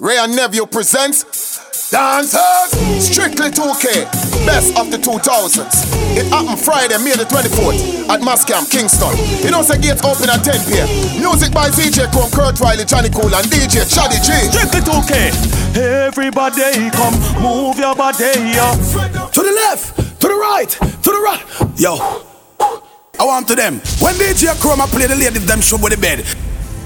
Wray and Nephew presents Dancers. Strictly 2K Best of the 2000s It happened Friday, May the 24th At Mas Camp, Kingston. You know, the gates open at 10 p.m. Music by DJ Chrome, Kurt Riley, Johnny Cool And DJ Shaddy G. Strictly 2K Everybody come, move your body yo. To the left, to the right, to the right. Yo. I want to them. When DJ Chrome play the ladies them show with the bed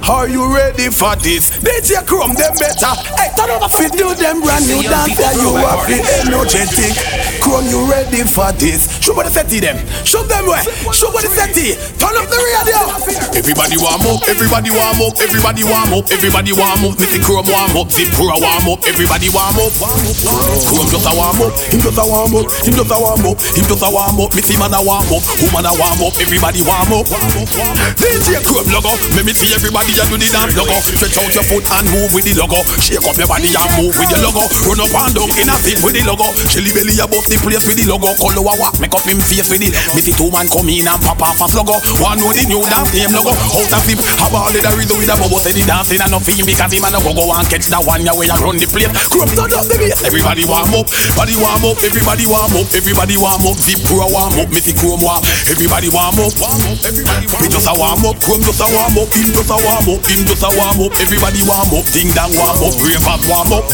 are you ready for this? DJ Chrome them better. Hey, turn over fit do them brand new dance that you have the energetic. Chrome, you ready for this? Show what the setty them. Show them where. Show what the setty. Turn up the radio. Everybody warm up. Everybody warm up. Everybody warm up. Everybody warm up. Missy Chrome warm up. Zip Pura warm up. Everybody warm up. Chrome just a warm up. Him just a warm up. Him just a warm up. Him just a warm up. Missy man a warm up. Woman a warm up. Everybody warm up. DJ Chrome logo. Let me see everybody you do the dance logo. Stretch out your foot and move with the logo. Shake up your body and move with the logo. Run up and down in a fit with the logo. Chili belly above the place with the logo. Color a walk, make up him face with the. Missy two man come in and pop off a logo. One know the new dance name logo. Out of him, how about the rhythm with a bubble? Say the dancing and no fee because him and no go go and catch that one your way and run the place. Crop turn up the bass. Everybody warm up, body warm up, everybody warm up, everybody warm up. Zip pro warm up, Missy chrome warm. Everybody warm up, warm up, everybody warm up. We just a warm up, chrome just a warm up, him just a warm warm up, him just a warm up. Everybody warm up, ding dong warm up, ravers warm up.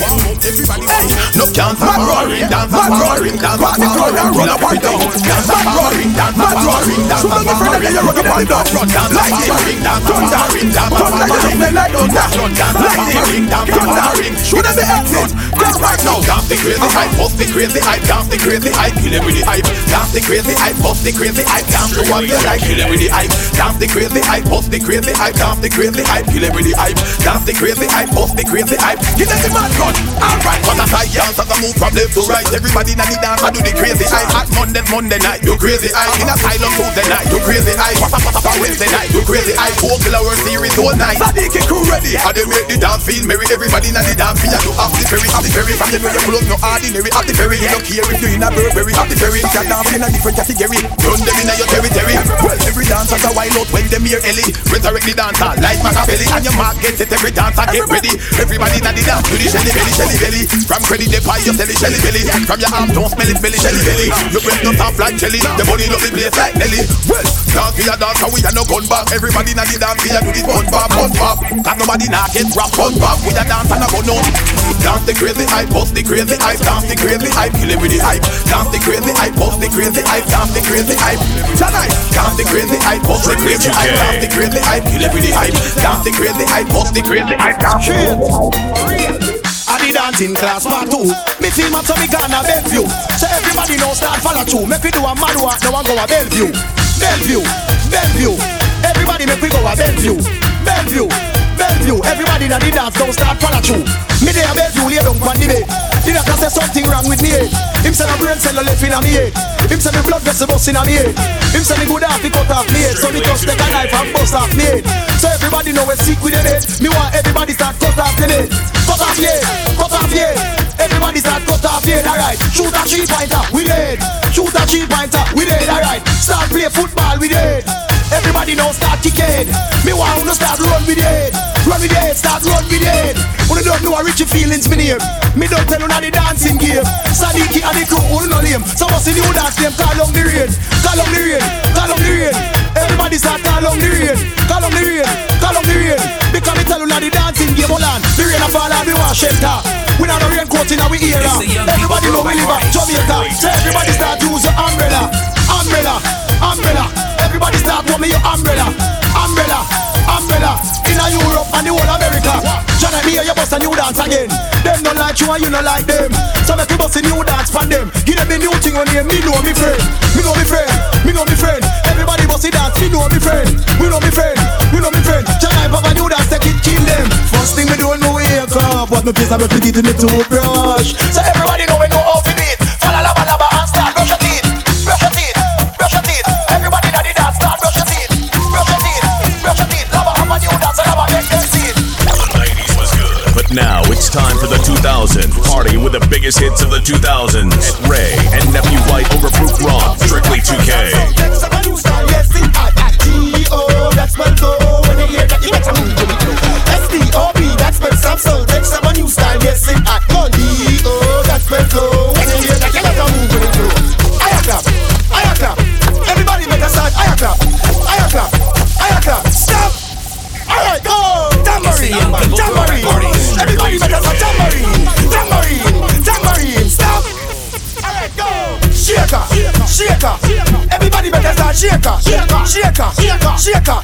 Everybody hey, no cancer, mad roaring, dance, mad roaring, dance, mad roaring, run up and down, dance, mad roaring, dance, mad roaring, dance, mad roaring, rocking up and down, dance, lightning, dance, thundering, dance, thundering, like thunder, dance, lightning, dance, thundering. Should have the exit, dance right now, dance the crazy hype, bust the crazy hype, dance the crazy hype, kill it with the hype, dance the crazy hype, bust the crazy hype, dance the one you like, kill it with the hype, dance the crazy hype, bust the crazy hype, dance the crazy hype, kill it the hype. Dance the crazy hype, bust the crazy hype. Give them the mad gun. Alright, but as I dance, as I move from left to right, everybody in the dance, I do the crazy hype. Hot Monday, Monday night, do crazy hype. In a silent Tuesday night, do crazy hype. What's up, what's up, Wednesday night, do crazy hype. Four hour series all night. Sadiq crew ready. I they make the dance feel merry. Everybody in the dance feel you have the ferry, have the ferry. From the way you pull up, no ordinary, have the ferry. You don't care if you in a Burberry, have the ferry. You dance in a different category. Run them in your territory. Well, every dancer a wild out when them hear Ellie. Resurrect the dancer like Machiavelli and your mark get set every dancer get ready. Everybody that the dance to the shelly belly, shelly belly. From credit pie, you sell it shelly belly. From your arm, don't smell it belly, shelly belly. Your breath not soft like jelly. The body love the place like Nelly. Well, dance we a dance, we a no gun back. Everybody that the dance, we a do this bun bop, bun bop. Cause nobody not get rap, bun bop. We a dance and a gun on. Dance the crazy hype, bust the crazy hype, dance the crazy hype, kill it with the hype. Dance the crazy hype, bust the crazy hype, dance the crazy hype. Tonight, dance the crazy hype, bust the crazy hype, dance the crazy hype, kill it with the hype. Dance the crazy hype, bust the crazy hype, dance the I the dancing class part two. Me team up so me gonna Bellevue. So everybody know start follow through. Make we do a mad walk, no one go a Bellevue. Bellevue, Bellevue. Everybody make we go a Bellevue. Bellevue, Bellevue. Everybody in the dance don't start follow through. Me there a Bellevue, lay down on the bed. The doctor say something wrong with me. Eh? Him say my brain cell left in me head. Him say my blood vessel bust in me head. Him say me good half he cut off me head. So me just take a knife and bust off me head. So everybody know we sick with the head. Me want everybody start cut off the head. Cut off yeah, cut off yeah. Everybody start cut off yeah, alright. Shoot a three pointer, we dead. Shoot a three pointer, we dead, alright. Start play football, we dead. Everybody know start kick head. Me want to start run with it. Run with it, start run with it. When you don't know a Richie feelings me name. Me don't tell you not the dancing game. Sadiki and the crew who know name. So what's the new dance name? Call on the rain. Call on the rain. Call on the rain. Everybody start call on the rain. Call on the rain. Call on the rain. Because me tell you not the dancing game. Hold on. The rain a fall and we want shelter. We not a raincoat in our era. Everybody know we live at Jamaica. So everybody start use your umbrella. Umbrella. Umbrella. Everybody start put me your umbrella. Umbrella. Umbrella. In a Europe and the whole America. John and me here you bust a new dance again. Them don't like you and you don't like them. So make we bust a new dance for them. Give them the new thing on them. Me know me friend. Me know me friend. Me know me friend. Everybody bust a dance. Me know me friend. We know me friend. We know me friend. John and Papa new dance take it kill them. First thing me do when me wake up. What me face I repeat it in me toothbrush. So everybody know we know Party with the biggest hits of the 2000s. Wray and Nephew White over Overproof Rum. Strictly 2K. shaker, shaker, shaker, shaker,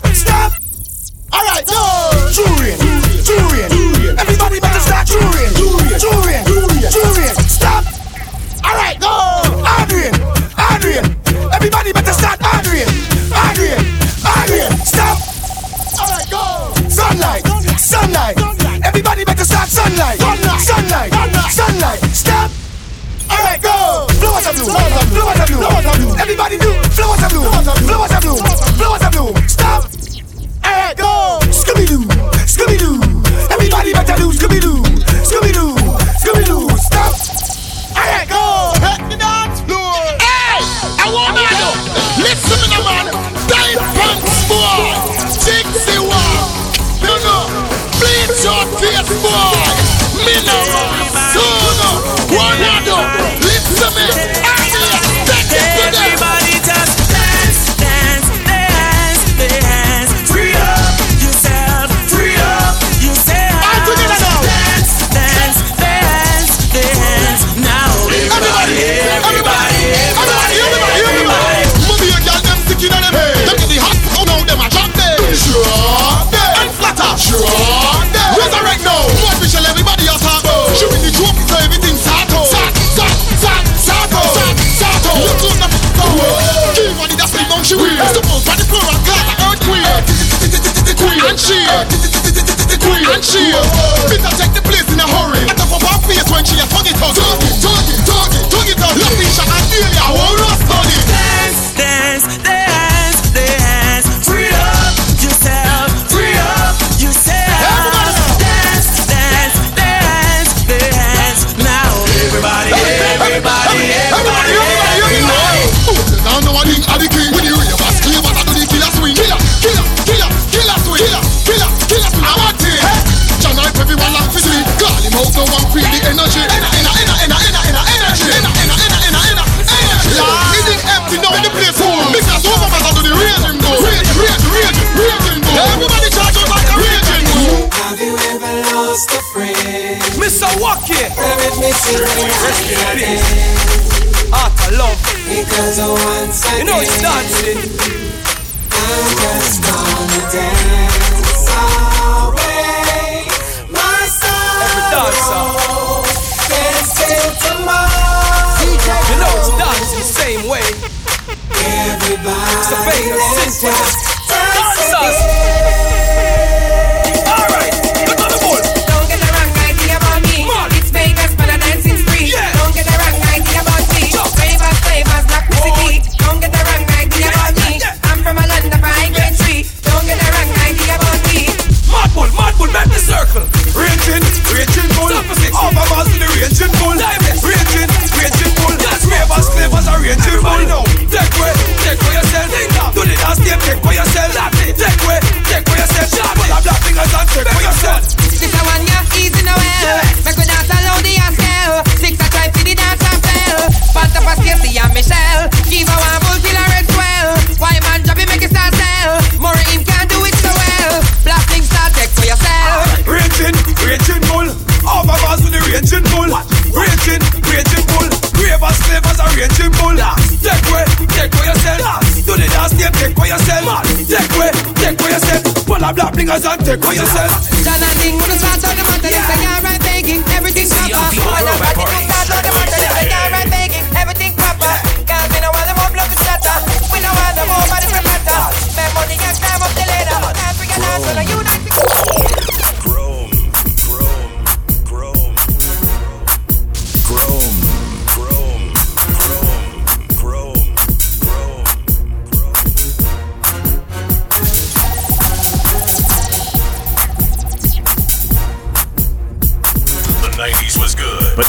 fingers and take for yourself. John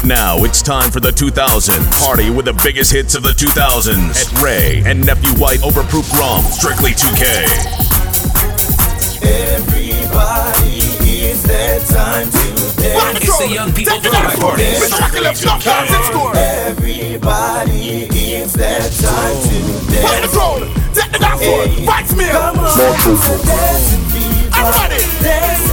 Now it's time for the 2000s. Party with the biggest hits of the 2000s at Wray and Nephew White Overproof Rum, strictly 2K. Everybody is that time today. Rock it's the young people from my party. Everybody is that time today. Rock the roll, take the gospel, fight me. More truthful. Everybody.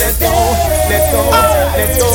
Let's go, let's go, let's go.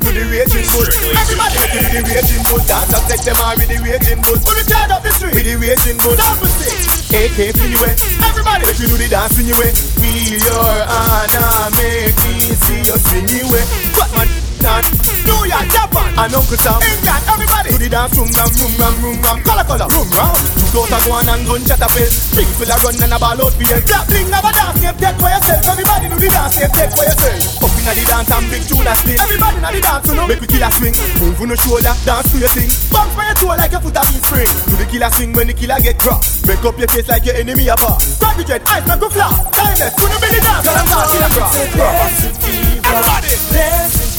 With the waiting mood, everybody with the waiting mood. Dancers take them out with the waiting mood. With the turn up the street, with the waiting mood. Down with it, AK for you Everybody, let you do the dance when you wet. Feel your honor, make me see your swing you wet. What man? Not New York, Japan, and Uncle Sam. England, everybody to the dance room, ram, room, ram, room, ram, color, color, room, ram. Two daughter go on and gun chat a face. People a run and a ball out beer. That bling have a dance, name take for yourself. Everybody do the dance, name take for yourself. Up inna the dance and big tune a spin. Everybody inna the dance, you know. Make we kill a swing. Move on the shoulder, dance to your thing. Bounce by your toe like your foot a in spring. Do the killer swing when the killer get crossed. Break up your face like your enemy a bar. Grab your dread, eyes make go flop. Timeless, up in the dance, and I'm talking across. Everybody. Dancing fever.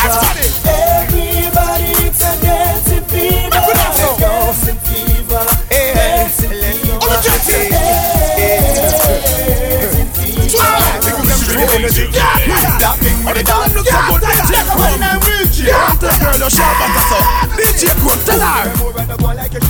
Everybody, it's a dancing fever. Dancing fever. Dancing fever. That thing with the dance. After girl, you sharp and that's up. DJ Chrome, tell her.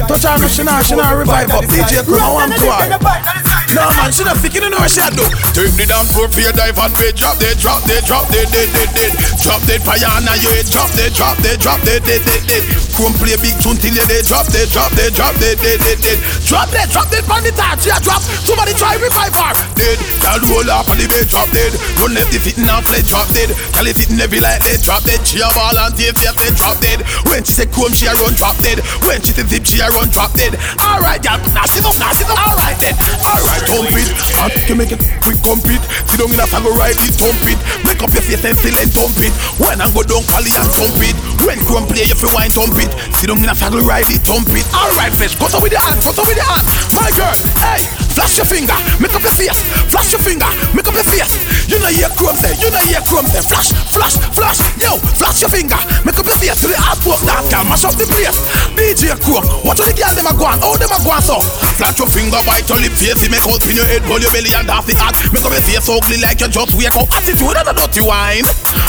Touch her, she now, she now revive up. DJ Chrome, I want to her. No man, she not you know what she a do. Take the for your dive and bed Drop dead, drop dead, drop dead, dead, dead, dead Drop dead fire your head Drop dead, drop dead, drop dead, dead, dead, dead Chrome play big tune till you dead Drop dead, drop dead, drop dead, dead, dead, dead Drop dead, drop dead on the touch Yeah, drop. Somebody try revive her Dead, girl roll up on the bed Drop dead, left the fitting off leg Drop dead, girl it sitting heavy like lead Drop dead, she a ball and tear face dead Drop dead, when she say chrome she a run Drop dead, when she say zip she a run Drop dead, alright girl, now sit up, now sit up Alright then, alright thump it And you make it quick compete Sit down in a sago ride it, thump it. Make up your face and still and thump it. When I go down Cali and thump it When chrome play you wine thump it. Sit down in a sago ride it, thump it. Alright flesh, cut up with the hand, cut up with the hand My girl, hey, flash your finger Make up your face, flash your finger Make up your face. You know hear chrome there, you know hear chrome there. Flash, flash, flash, yo, flash your finger Make up your face. To the artwork dance girl Mash up the place. DJ Chrome, watch how the girl them a go on? How them a go on so Flash your finger, bite your lip, face Make out in your head, hold your belly and dance the heart Make up your face ugly like you just wake up. Attitude and a dirty wine.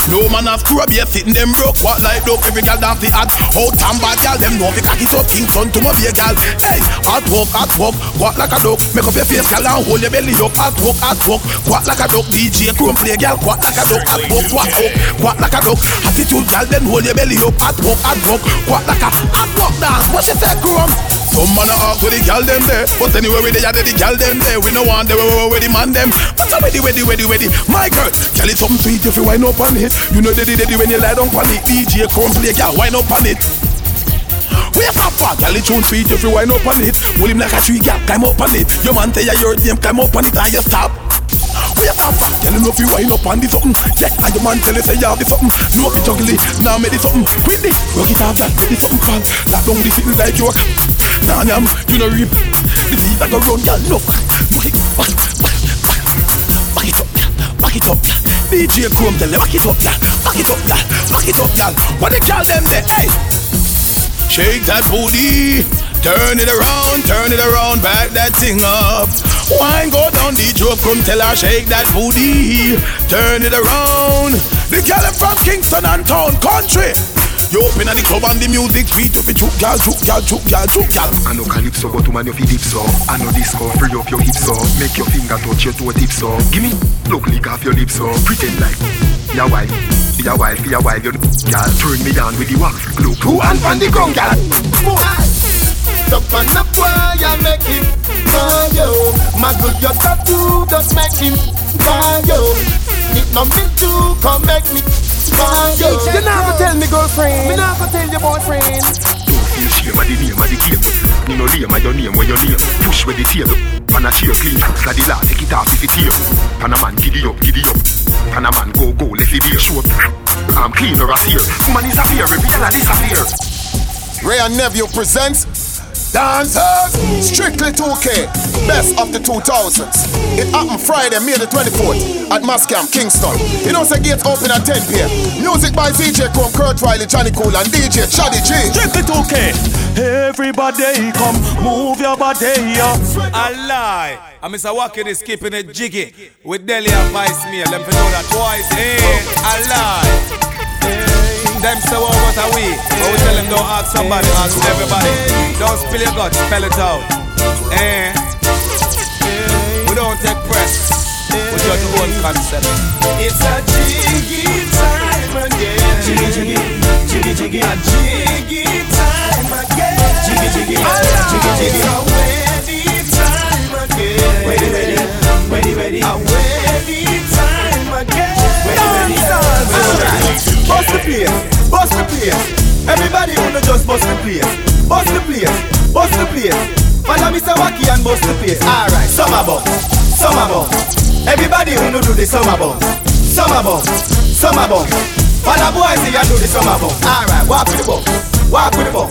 No man has screw up, sitting them broke. What like dog, every girl dance the heart Out and bad girl, them know fi cocky so things son to my be a girl Hey, hard work, hard work, walk like a dog? Make up your face, girl, and hold your belly up. Hard work, hard work, walk like a dog? DJ Chrome play, girl, walk like a dog? Hard work, walk up, walk like a dog? Attitude, girl, then hold your belly up. Hard work, hard work, walk like a hard work dance? What she say, Chrome? Some man a ask where the girl them there. But anyway, where they are, the girl them there. We no want them, where, where the man them. But I'm ready, ready, ready, ready. My girl, girl, it's something sweet if you wind up on it. You know, daddy, daddy, when you lie down on it DJ Chrome play, girl, wind up on it. We a top part, girl, it tune sweet if you wind up on it. Pull him like a tree, girl, climb up on it. Your man tell you your name, climb up on it. And you stop part, girl, you know if you wind up on this something Yeah, and your man tell you say you have this something up it ugly, now make this something Pretty, rock it off like this something fall Lock down the city like you a Nah, nah, you know reap The beat that go run, girl, no Back it, back, back, back, it up, back it up, DJ Chrome tell you back it up, Back it up, back it up, girl What they call them there, hey Shake that booty, turn it around, turn it around, back that thing up. Wine go down the joke, come tell her shake that booty, turn it around. The girl from Kingston and Town Country. You open at the club and the music sweet up, it juke gal, juke gal, juke gal, juke gal. I know calypso, but woman you fi dip so. I know disco, free up your hips so. Make your finger touch your toe tips so. Give me, look lick off your lips so. Pretend like your wife, your wife, your wife, your gal. Turn me down with the wax glue. Two hands on the ground, gal. Up and up why I make him for you My good your tattoo just make him for you It no me to come make me for you You never tell me girlfriend Me never tell your boyfriend Feel shame of the name of the game. Me no lame of your name where your name. Push where the tail up. And a cheer clean. Slide the take it off if it tear. Pan a man giddy up, giddy up. Pan a man go go, let the beer show. I'm clean or a tear. Woman is a fear, reveal a disappear. Wray and Nephew presents Dancers Strictly 2K Best of the 2000s It happened Friday, May the 24th At Mas Camp, Kingston. You know say gates open at 10 p.m. Music by DJ Chrome, Kurt Riley, Johnny Cool and DJ Chaddy G. Strictly 2K Everybody come move your body yo. I lie. I'm Mr. Wacky is keeping it jiggy With Deli and Vice Meal Them for know that twice eh? I lie well, what are we? But we tell them don't ask somebody, ask everybody. Don't spill your guts, spell it out. Eh? We don't take press. We judge the whole concept. It's a jiggy time again. Jiggy, jiggy, jiggy, jiggy, a jiggy time again. Jiggy, jiggy, jiggy, jiggy, a ready time again. Ready, ready, ready, ready, a ready time again. Ready, ready, ready. bust the place, bust the place, Everybody wanna just bust the place. Bust the place. Bust the place. Follow Mr. Wacky and bust the place. Alright, summer bump, summer bump. Everybody know do the summer bump, summer bump, summer bump. Follow boys here do the summer bump. Alright, walk with the bump, walk with the bump.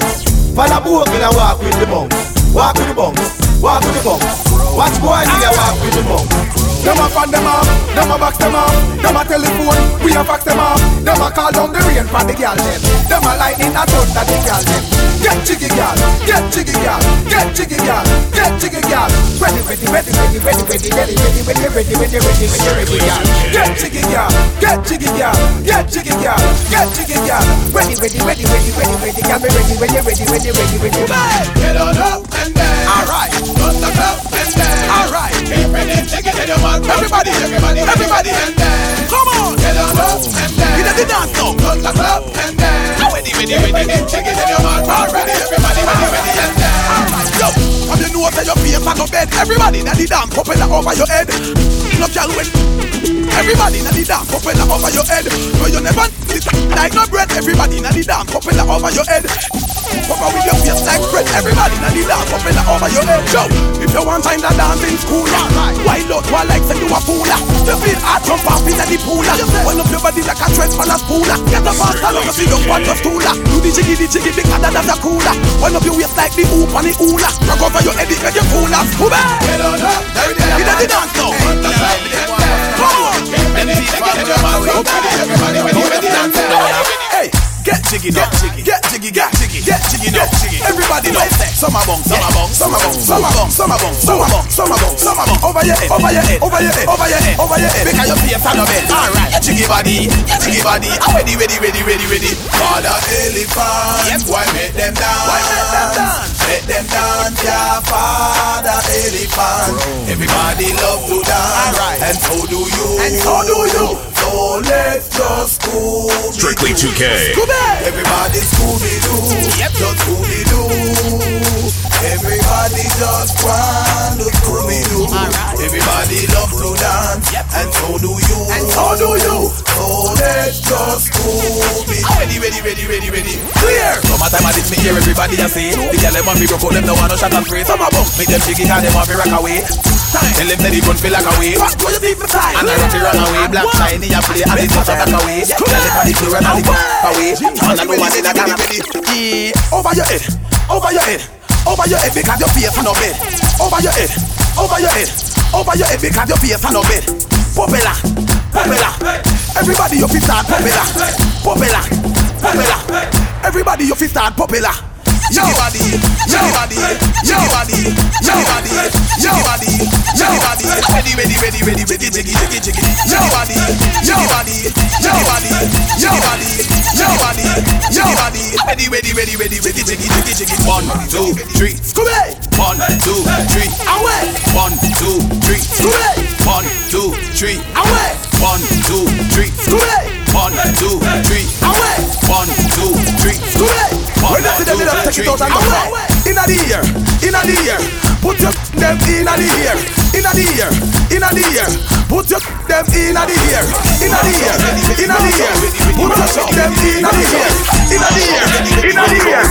Follow here and walk with the bump, walk with the bump, walk with the bump. Watch boys here walk with the bump. Them a fan them off, them a box them off, them a telephone, we a fax them off. Them a call down the rain for the girl them. Them a lightning a thunder the girl them. Get jiggy girl, get jiggy girl, get jiggy girl, get jiggy girl. Ready, ready, ready, ready, ready, ready, ready, ready, ready, ready, ready, ready, ready, ready, girl. Get jiggy girl, get jiggy girl, get jiggy girl, get jiggy girl. Ready, ready, ready, ready, ready, ready, girl. Ready, ready, ready, ready, ready, ready, ready. Get on up and dance. Alright, Bust the club and dance. alright. Keep it chicken in your mouth. Everybody, everybody, everybody and dance. Come on. Get on up and dance. Know the dance now. Bust the club and dance. Ready, ready, ready. It chicken in your mouth. Already, everybody, ready, ready. Yo, have you know that your face a go bed? Everybody na the dance propeller over your head. No girl when Everybody na the dance propeller over your head. No you never sit like no bread. Everybody na the dance propeller over your head. Cover with your face like bread. Everybody na the dance propeller over your head. Yo, if you want time to dance in school, wild out while like say you a fool. You feel hard jump off in the pool. Wind up your body like a transparent spool. Get and stand up and see your squat your stool. Do the jiggy, the jiggy, big harder than the cooler. Wind up your waist like the hoop and the hula ass. Over your head, make you fool ass. Who bad? Get on up, get the dance now. Hey, get jiggy, get jiggy, get jiggy, get jiggy, get jiggy, everybody know. Summer bong, summer bong, summer bong, summer bong, summer bong, summer bong, summer bong, summer bong. Over your head, over your head, over your head, over your head, over your head. Because your face on the bed. All right, your jiggy body, your jiggy body. I'm ready, ready, ready, ready, ready. Father elephant, why make them dance? Why make them dance? Let them dance, yeah, father elephant. Everybody love to dance, Alright. and so do you. And so do you. So let's just Scooby Strictly 2K. Everybody Scooby Doo, Yep. just Scooby Doo. Everybody just want to Scooby Doo. Everybody love to dance, and so do you. And so do you. So let's just Scooby. Ready, ready, ready, ready, ready. Clear. Summertime I did me hear everybody a say. The girl them want me broke out them no want no shot and spray. Summer bum, make them jiggy 'cause them want me rock away time. Tell him that he run feel like a wave. And I run to run away. Black shine, he a play and he touch like a wave. Tell him that he run and he away. And I know what he not gonna. Over your head, over your head, over your head because your face no bed. Over your head, over your head, over your head because your face no bed. Popela, popela. Everybody you fi start popela, popela, popela. Everybody you fi start popela. Body, body, body, jiggy body, jiggy body, jiggy body. Ready, ready, ready, ready, ready, jiggy, jiggy, jiggy. Body, body, body, jiggy body, jiggy body, jiggy body. Ready, ready, ready, ready, ready, jiggy, jiggy, jiggy. One, two, three, Scooby. One, two, three, away. One, two, three, Scooby. One, two, three, away. One, two, three, Scooby. One, two, three, away. One, two, three, Scooby. When I see them, just take it out and go away. Inna the ear, inna the ear. Put your them inna the ear, inna the ear, inna the ear. Put your them inna the ear, inna the ear, inna the ear. Put your them inna the ear, inna the ear, inna the ear.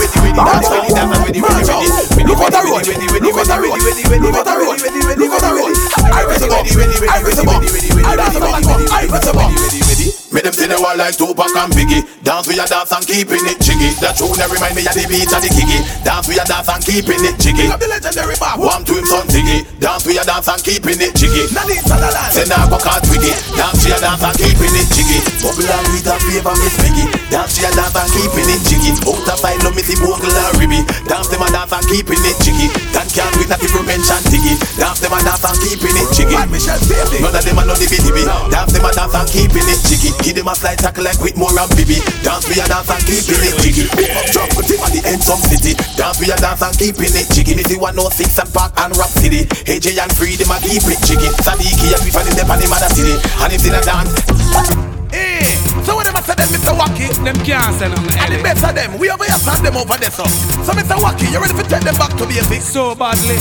Look at the road, look at the road, look at the road, look at the road. I raise them up, I raise them up, I raise them up, I raise them up. Me them see the wall like Tupac and Biggie. Dance we a dance and keeping it jiggy. That tune remind me of the beach and the kiggy. Dance we a dance and keeping it jiggy. Up The legendary Bob. Warm to him son Ziggy. Dance we a dance and keeping it jiggy. Nadine Sutherland. Send a buck out wiggy. Dance we a dance and keeping it jiggy. Bubble and Rita favor Miss Piggy. Dance we a dance and keeping it jiggy. Out of sight love me see Bogle and Ribby. Dance them a dance and keeping it jiggy. Dan can't wait not if you mention Tiggy. Dance them a dance and keeping it jiggy. Bad Michelle Bailey. None of them a know the bitty Dance them a dance and keeping it jiggy. Give them a slide tackle like Whitmore and Bibi. Dance we a dance and keeping it jiggy. Big up drop with him at the end some city. Dance we a dance and keeping it jiggy. Me see 106 and Park and Rock City. AJ and Freedom a keep it jiggy. Sadiki and we find him there on the mother city. And him in a dance. Eh, so when them a say them Mr. Wacky, Them can't send them and the best of them, we over here send them over there so. So Mr. Wacky, you ready to take them back to basics? so badly.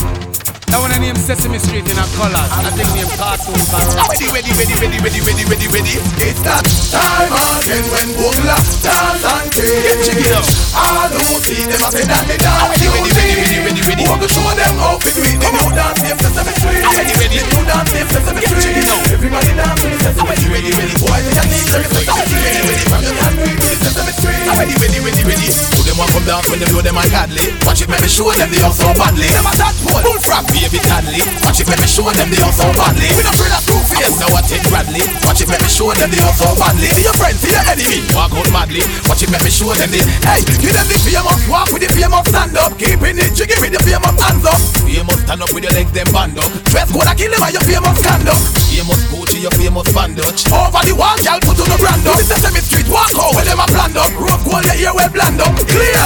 That one I name Sesame Street in a colors. I think name cartoon parrot. Ready, ready, ready, ready, ready, ready, ready, ready. It's that time again when Bogle dance and take. Get jiggy up. All who see them I say that they dance. Ready, ready, ready, ready, ready, ready. Who to show them how to do it? The new dance name Sesame Street. Ready, ready. The new dance name Sesame Street. Get jiggy now. Everybody dance to the Sesame Street. Ready, ready. Boys they can the Sesame Street. Ready, ready. From the dance to the Sesame Street. Ready, ready, ready, ready. Who them want come dance when them know them are godly? Watch it, make me show them they are so badly. A that one. Bullfrog baby godly. Watch it, make me show them they are so badly. We not afraid of two face. Now I take Bradley. Watch it, make me show them they are so badly. See your friends, see your enemy. Walk out madly. Watch it, make me show them they. Hey, give them the famous walk with the famous stand up. Keeping it jiggy with the famous hands up. Famous stand up with your legs them band up. Dress code I kill them and your famous stand up. Famous Gucci, your famous bandage. Over the wall, y'all put on the brand up. This is Sesame Street, walk out where them a planned up. Rope gold, your ear well bland up. Clear.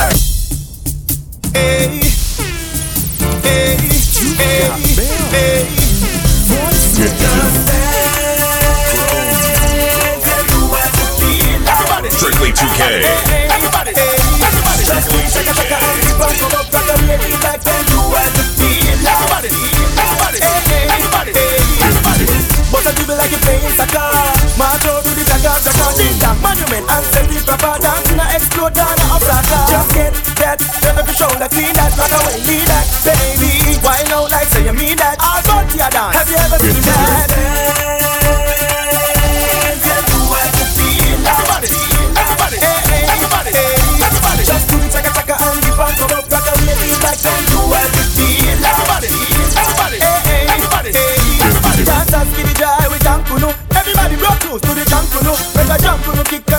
Hey, hey, Strictly 2K. But I dribble like you playing soccer March out to the Ding dong, monument and send the proper dance In a explode down a Osaka Just get that, turn up your shoulder Clean that, rock away, lead that. Baby, why out like say you mean that. All but your dance, have you ever seen that?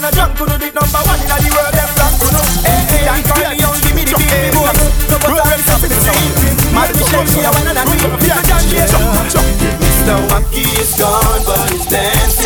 And a Jankuno The number one in the world, them Jankuno Hey, eh, eh, hey, and call me on, give me the baby eh, boy So what's all this up in the scene? Mad Michelle, she a one and a Mr. Mr. Wacky is gone, but he's dancing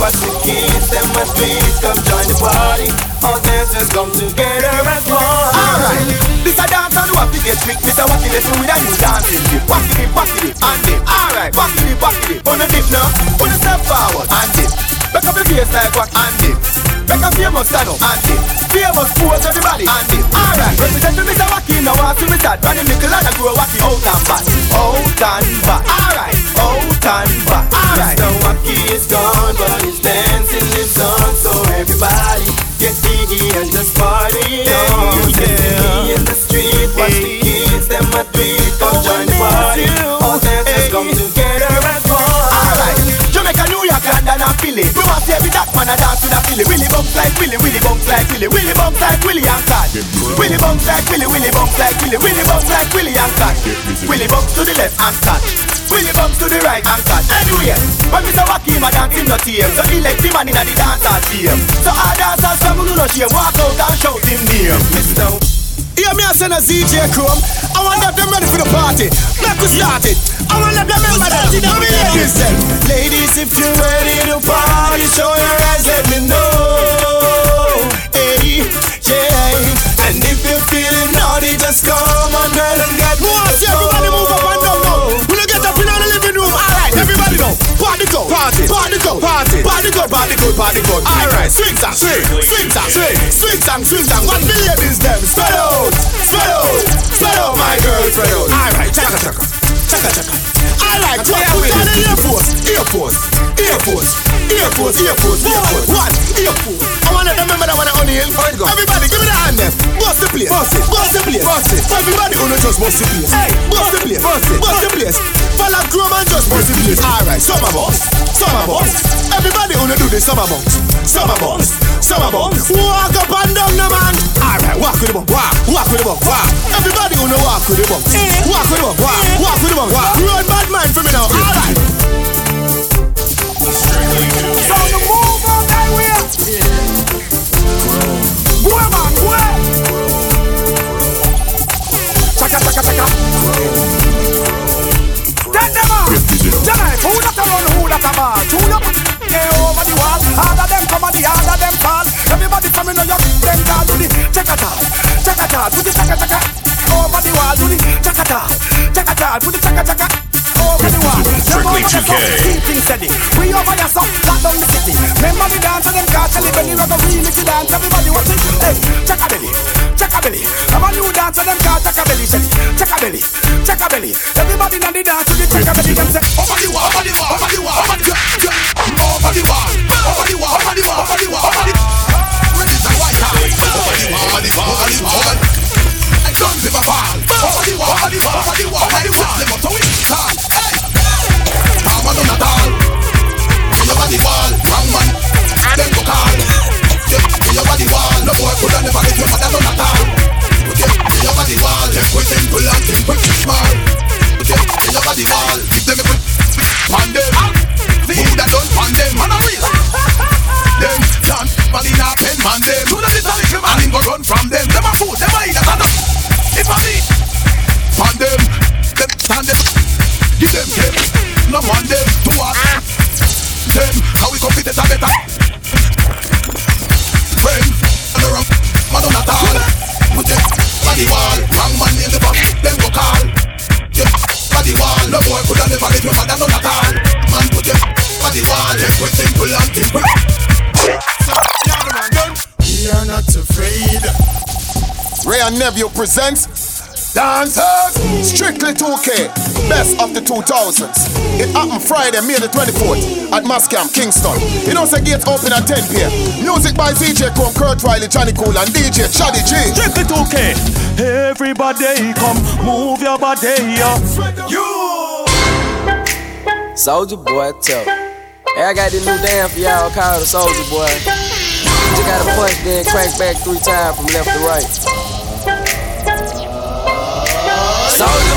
watch the kids, them my street Come join the party, all dancers come together as one. Alright, this a dance and wacky get trick Mr. Wacky let's with. A new dancing dip Wacky dip, wacky dip, and dip Alright, wacky dip, wacky dip On the dip now, on the step forward, and dip. Back up your face like what, and dip Make a famous stand up, and dip Famous pose everybody, and dip Alright, represent to Mr. Wacky now I see me start Running nickel and I grow wacky. Out and back. Out and back. Alright, out and back. Alright, Mr. Wacky is gone but he's dancing his song So everybody get jiggy and just party on. Sesame in the street, watch the kids, them a do it Come oh, join the party, all dancers Philly We want to every dark man a dance with a Philly Willy bumps like Willy, Willy bumps like Willy Willy bumps like Willy and Cat. Willy bumps like Willy, Willy bumps like Willy Willy bumps like Willy and Cat. Willy bumps to the left and catch Willy bumps to the right and catch Anyway, when Mr. Wacky ma dance him no team So he let the man in the dance hall team So all dancers from who no shame Walk out and shout him name. Mr. Hear me I send a ZJ Chrome. I want them them ready for the party. Make we start it. I want them remember that. Let me hear then. Ladies, if you're ready to party, show your eyes, let me know. Hey, yeah. And if you're feeling naughty, just come on, girl, and get to see everybody move up and know. Party. Go, party, party go, party, party go, party go, party go. Alright, swing song, swing, swing song, swing, swing song, swing song. What the ladies them? Spread out, spread out, spread out, my girl, spread out. Alright, chaka chaka, chaka chaka. Alright, put on the Air Force, Air Force, Air Force, Air Force, Air Force, Air Force. What? Air Force. I wanna remember that one on the hill. Everybody, give me the hand there. Bust the place, bust it, bust the place, bust it. Everybody, wanna just bust the place. Hey, bust the place, bust it, bust the place. Follow Chrome and just bust the place. Alright, summer boss, summer boss. Everybody, wanna do the summer box, summer box, summer box. Walk up and down the man. Alright, walk with the box, walk, walk with the box, walk. Everybody, wanna walk with the eh. box, walk with the box, walk, eh. walk with the box, walk. Road bad man for me now. Alright. So the move on that way. Go man, go. Chaka chaka chaka. Tonight, who that a run, who that a ball? Tune up. Hey, over the wall. All of them come and the all of them fall. Everybody from in New York, them call to the chaka chaka, chaka chaka, to the chaka chaka. Over the wall, to the chaka chaka, chaka chaka, to the chaka chaka. Over the wall. Them Strictly 2K. Keep things steady. We over your stuff, lock down the city. Remember the dance of them cars, tell it when you rock a really to dance. Everybody watch it. Hey, check a belly, check a belly. Have a new dance of them cars, check a belly, shelly. Check a belly, check a belly. Everybody on the dance with the check a belly. Them say, Over the wall, over the wall, over the wall, over the wall, over the wall, over the wall, over the wall, over the wall, over the Red is a white eye. Over the wall, over the wall, over the wall, over never fall. Over the wall, over the wall, over the wall, over the wall. Them up to it, call. Hey, I'm on a tall. On the wall, wrong man. Them go call. Nephew presents Dancers Strictly 2K Best of the 2000s It happened Friday, May the 24th At Mas Camp, Kingston You know the gates open at 10 p.m. Music by DJ Chrome, Kurt Riley, Johnny Cool and DJ Chaddy G Strictly 2K. Everybody come, move your body, up You Soldier boy, tell. Hey, I got this new dance for y'all called the Soldier Boy. You just gotta punch, then crank back three times from left to right.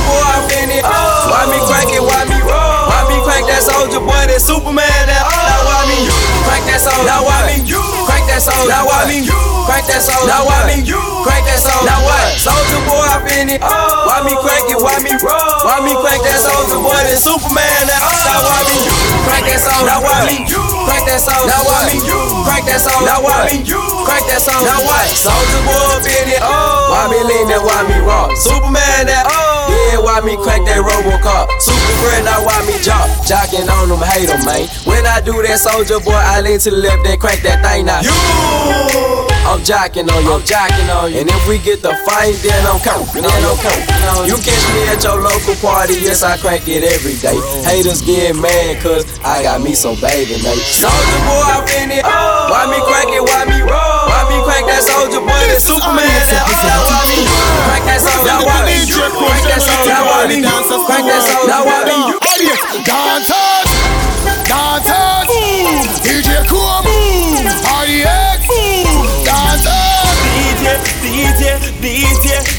Boy, I'm in it. Why me crank it? Why me roll? Why me crank that soldier boy? That Superman? That now why me you crank that soldier? Now why me you crank that soldier? Now why me you crank that soldier? Now why me you crank that soldier? Now what? Soldier boy, I'm in it. Why me crank it? Why me roll? Why me crank that soldier boy? That Superman? That now why me you crank that soldier? Now why me you crank that soldier? Now why me you crank that soldier? Now why me you crank that soldier? Now what? Soldier boy, in it. Why me lean that? Why me rock? Superman? That yeah, why me crank that Robocop? Super friend, now why me jock? Jocking on them, hate them, man. When I do that soldier boy, I lean to the left, then crank that thing now. You! I'm jocking on you, I'm jocking on you. And if we get the fight, then I'm counting, then I'm counting. You catch me at your local party, yes, I crank it every day. Haters get mad, cause I got me some baby, mate. Soldier boy, I'm in it. Why me crank it, why me roll? Crank that soldier boy, that Superman, that oh, why me crank that soldier, now why me crank that soldier, now why me crank that soldier, why me Dancers. Dancers. DJ Chrome RDX Dancers. DJ, DJ, DJ.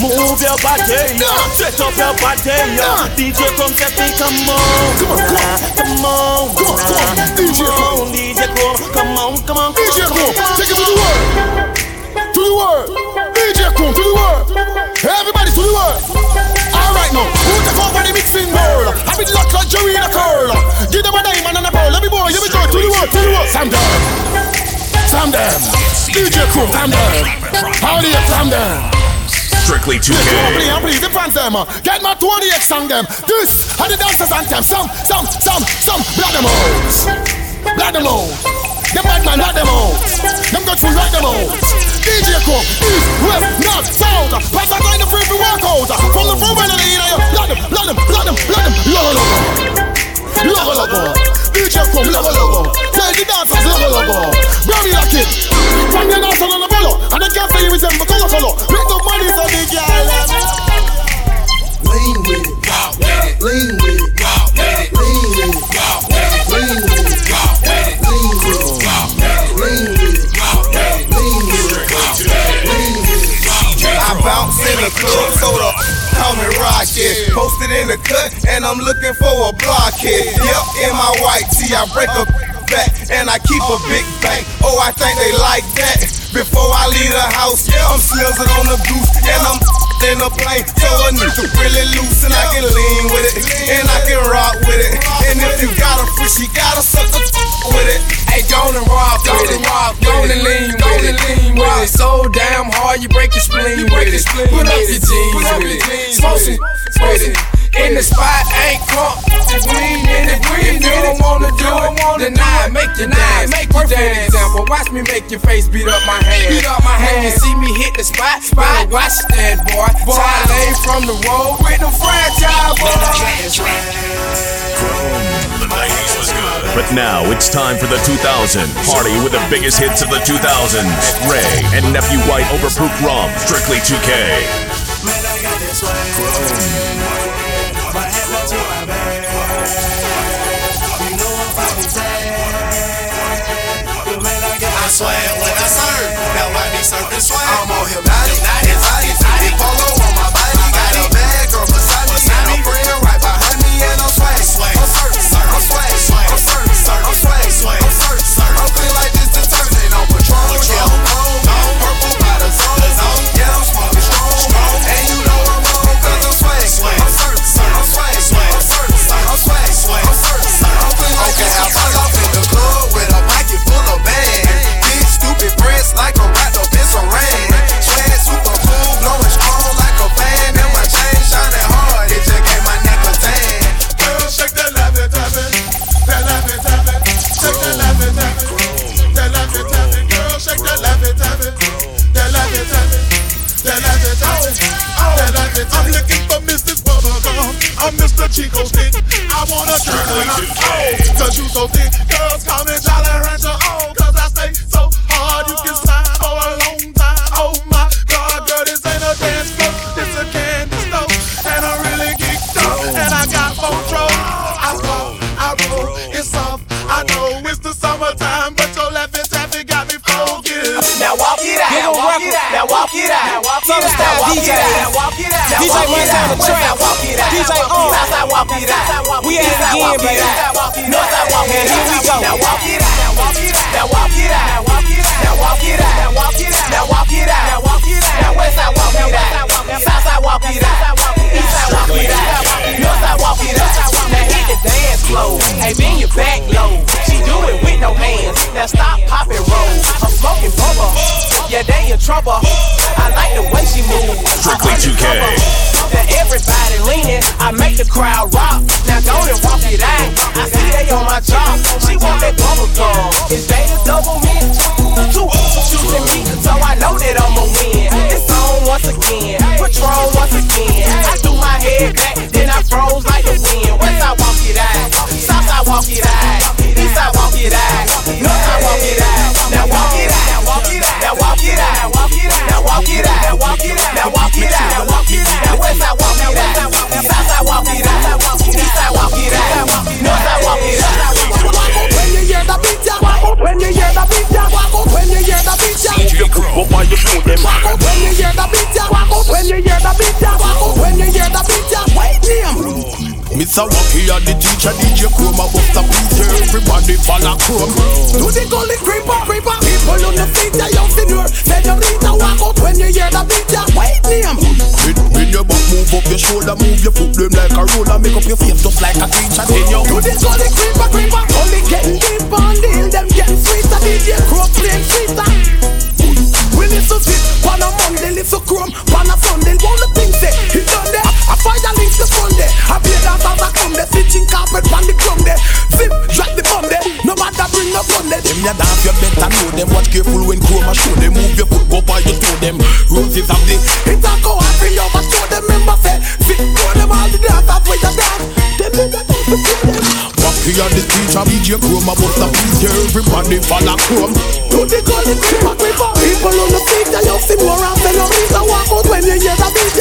Move your body, set up your body. DJ come set me, come on, come on, come on, come on, come on, DJ Chrome, DJ Chrome, come on, come on, DJ Chrome, take it to the world. To the world. DJ Chrome, to the world. Everybody to the world. Alright now, who take over the mixing bowl? I be luck like Jerry in a curl. Give them a diamond and a bowl, let me boy, let me go. To the world, to the world. Sam them. Sam them. DJ Chrome, Sam them. How do you Sam them? Strictly Yes, come on, 2K. please, please, the fans them. Get my 20x song them. This are the dancers anthem. Some, some, some, some. Blood them out. Blood them out. Them bad man, blood them out. Them got full right them out. DJ Cook, East, West, North, South. Pass that line the free to walk out. From the front when they in here. Blood them, blood them, blood them, blood them. Logo, logo. Logo, logo. DJ Cook, logo, logo. Tell the dancers, logo, logo. Grab a kid. From the dance on the bolo. And they can't say you color, color. Make the money so the girl. Lean with it, it, lean with it, it, lean with it, it, lean with it, it, lean with it, bounce in the club, soda, call me rocket. Posted in the cut, and I'm looking for a blockhead. Yep, in my white tee, I break a back, and I keep a big bang. Oh, I think they like that. Before I leave the house, I'm slizzing on the goose, and I'm in a plane. So a nigga really loose and I can lean with it. And I can rock with it. And if you got a free, she gotta suck a with it. Hey, and rock it. Go and lean it. So damn hard, you break your spleen with it. Put up your jeans with it. Smoke some with it. In the spot, ain't crunk. If we ain't in it, if you don't wanna do it, then I make you dance. Make you dance. Example, watch me make your face beat up my hand. Beat up my hand. When you see me hit the spot, better watch that boy. Boy, lay from the road with them fragile boys. The 90s was good. But now it's time for the 2000s. party with the biggest hits of the 2000s. Wray and Nephew White overproof rum, strictly 2K. I swear when I serve, now I be serving swag. I'm on here. I'm Mr. Chico Stick. I wanna it up. Oh, cause you so thick. Girls call me Jolly Rancher. Oh, cause I stay so hard. You can slide it out. Southern style DJ. DJ runs down the track. DJ on. walk it out. We at it again, baby. Northside walk And here we go. Now walk it out. Now walk it out. Now walk it out. Now walk it out. Now walk it out. Now walk it out. Now walk it out. Now walk it out. Now westside walk it out. Southside walk it out. Eastside walk it out. Northside walk it out. Now hit the dance floor. Hey, bend your back low. She do it with no hands. Now stop, pop and roll. I'm smoking bubble. Yeah, they in trouble. I like the way she move. Strictly 2K. Now everybody leaning, I make the crowd rock. Now go and walk it out. I see they on my job. She want that bubble gum. Is they the double mint? Two shooting me, so I know that I'ma win. It's on once again, Patron once again. I threw my head back, then I froze like the wind. West I walk it out, South I walk it out, East I walk it out, North I walk it out. Now walk it out, now walk it out, now walk it out, now walk it out, now walk it out, now walk it out, now walk it out, now walk it out. Now West I walk it out, South I walk it out, East I walk it out, North I walk it out. When you hear the beat, ya walk out. When you hear the beat, ya walk out. When you hear the beat, ya DJ Crow, why you show them? walk out. When you hear the beat, ya walk out. When you hear the beat, ya walk out. When you hear the beat, ya wait name. Mr. Rocky and the teacher DJ Chroma bust a beat Everybody follow Chrome Do the gully creeper, creeper. People on the feet, ya young senior. Senorita walk out. When you hear the beat, ya wait name. Bend, bend your back, move up your shoulder Move your foot them like a roller Make up your face just like a teacher Then you Do the gully creeper, creeper. Gully getting deep on the hill, them getting sweeter. DJ Crow playing sweeter. We listen to it, pan a Monday, listen chrome, pan a Sunday, one the thing say, he done there, a fire link the Sunday, a beer dance as I come there, stitching carpet pan the drum there, zip, drop the bomb there, no matter bring no fun there. Them ya dance, you better know them. Watch careful when Chroma show them. Move your foot, go by you throw them. Roses of the It's a go happy over show them member say, fit, throw them all the dancers with the dance, them in the dance to see them. Rocky and the teacher DJ Chroma bust a beat Everybody follow Chrome Do the gully creeper, creeper. People on the feet, they you see more and senorita walk out when you hear the beat,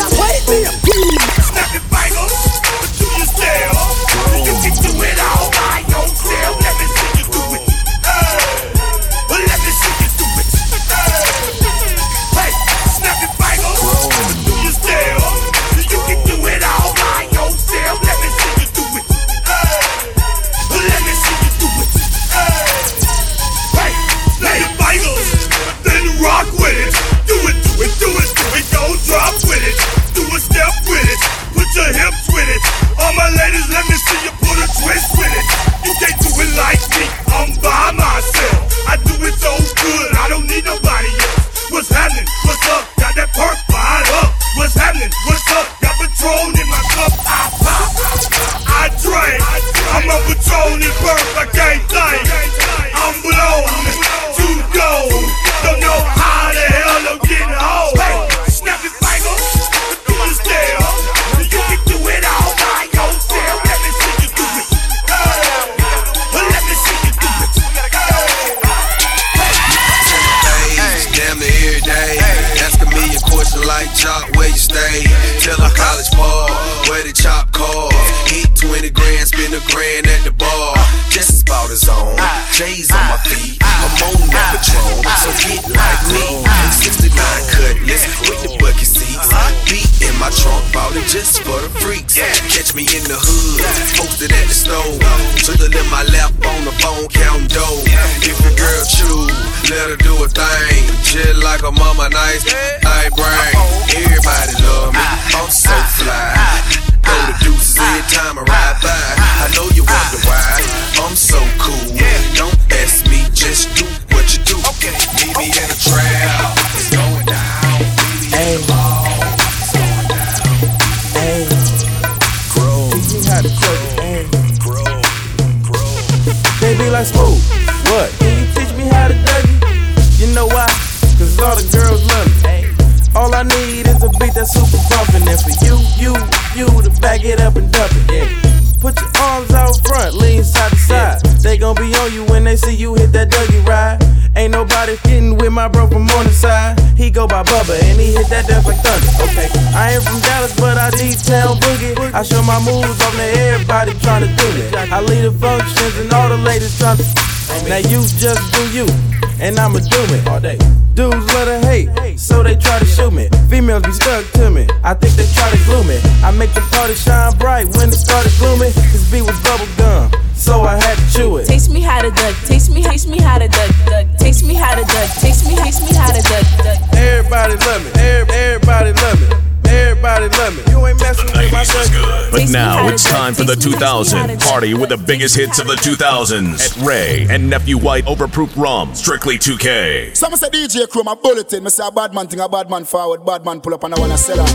to back up and dump it. Yeah. Put your arms out front, lean side to side. They gon' be on you when they see you hit that Dougie ride. Ain't nobody getting with my bro from on the side. He go by Bubba and he hit that death like thunder. Okay, I ain't from Dallas, but I deep town boogie. I show my moves on to everybody tryna do it. I lead the functions and all the ladies tryna. Now you just do you, and I'ma do it all day. Dudes love to hate, so they try to shoot me. Females be stuck to me, I think they try to glue me. I make the party shine bright when it started gloomy. This beat was bubble gum, so I had to chew it. Taste me how to duck, taste me, taste me how to duck, duck. Taste me how to duck, taste me, taste me how to duck, duck. Everybody love me, everybody love me, everybody love me. You ain't messing with my duck. But now it's time for the 2000 party with the biggest hits of the 2000s at Wray and Nephew White Overproof Rum, strictly 2K. Some say DJ Chrome a bulletin. Me say a bad man thing, a bad man forward, bad man pull up and I wanna sell out.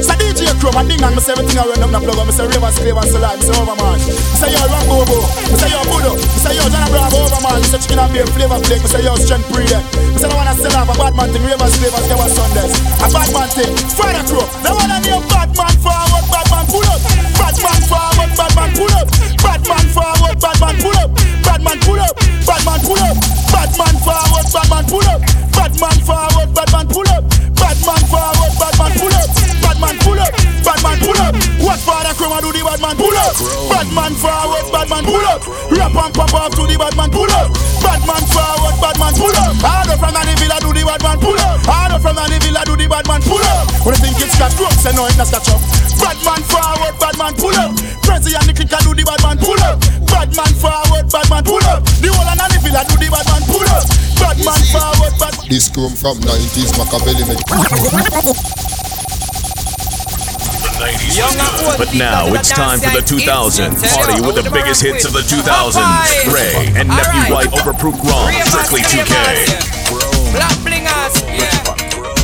Say DJ Chrome a ding and me say everything I run up the plug up. Me say Ravers flavor sell out. Me say Overman. Me say yo Rock Bobo. Me say yo Budo. Me say yo John Bravo Overman. Me say chicken and beer flavor flake. Me say yo Strength Breeder. Me say I wanna sell out a bad man thing. Ravers flavors get Sundays. A bad man thing. Friday Crow. They wanna bad man forward, bad man pull up. Bad man forward, bad man pull up. Bad man forward, bad man pull up. Bad man pull up. Bad man pull up. Bad man forward, bad man pull up. Bad man forward, bad man pull up. Bad man forward, bad man pull up. Man pull up. Bad man pull up. What father chroma do the bad man pull up? Bad man forward, bad man pull up. Rap and pop off to the bad man pull up. Bad man forward, bad man pull up. Harder from the villa do the bad man pull up. Harder from the villa do the bad man pull up. When you think it's got drugs, say no, it's not up. Bad man forward, bad man pull up. Prezi and the clicker do the bad man pull up. Bad man forward, bad man pull up. The whole of the villa do the bad man pull up. Bad man forward, bad This come from 90s Machiavelli But now it's time for the 2000 party with the biggest hits of the 2000s. Wray and Nephew White Overproof Rum, strictly 2K. Black blingers, yeah.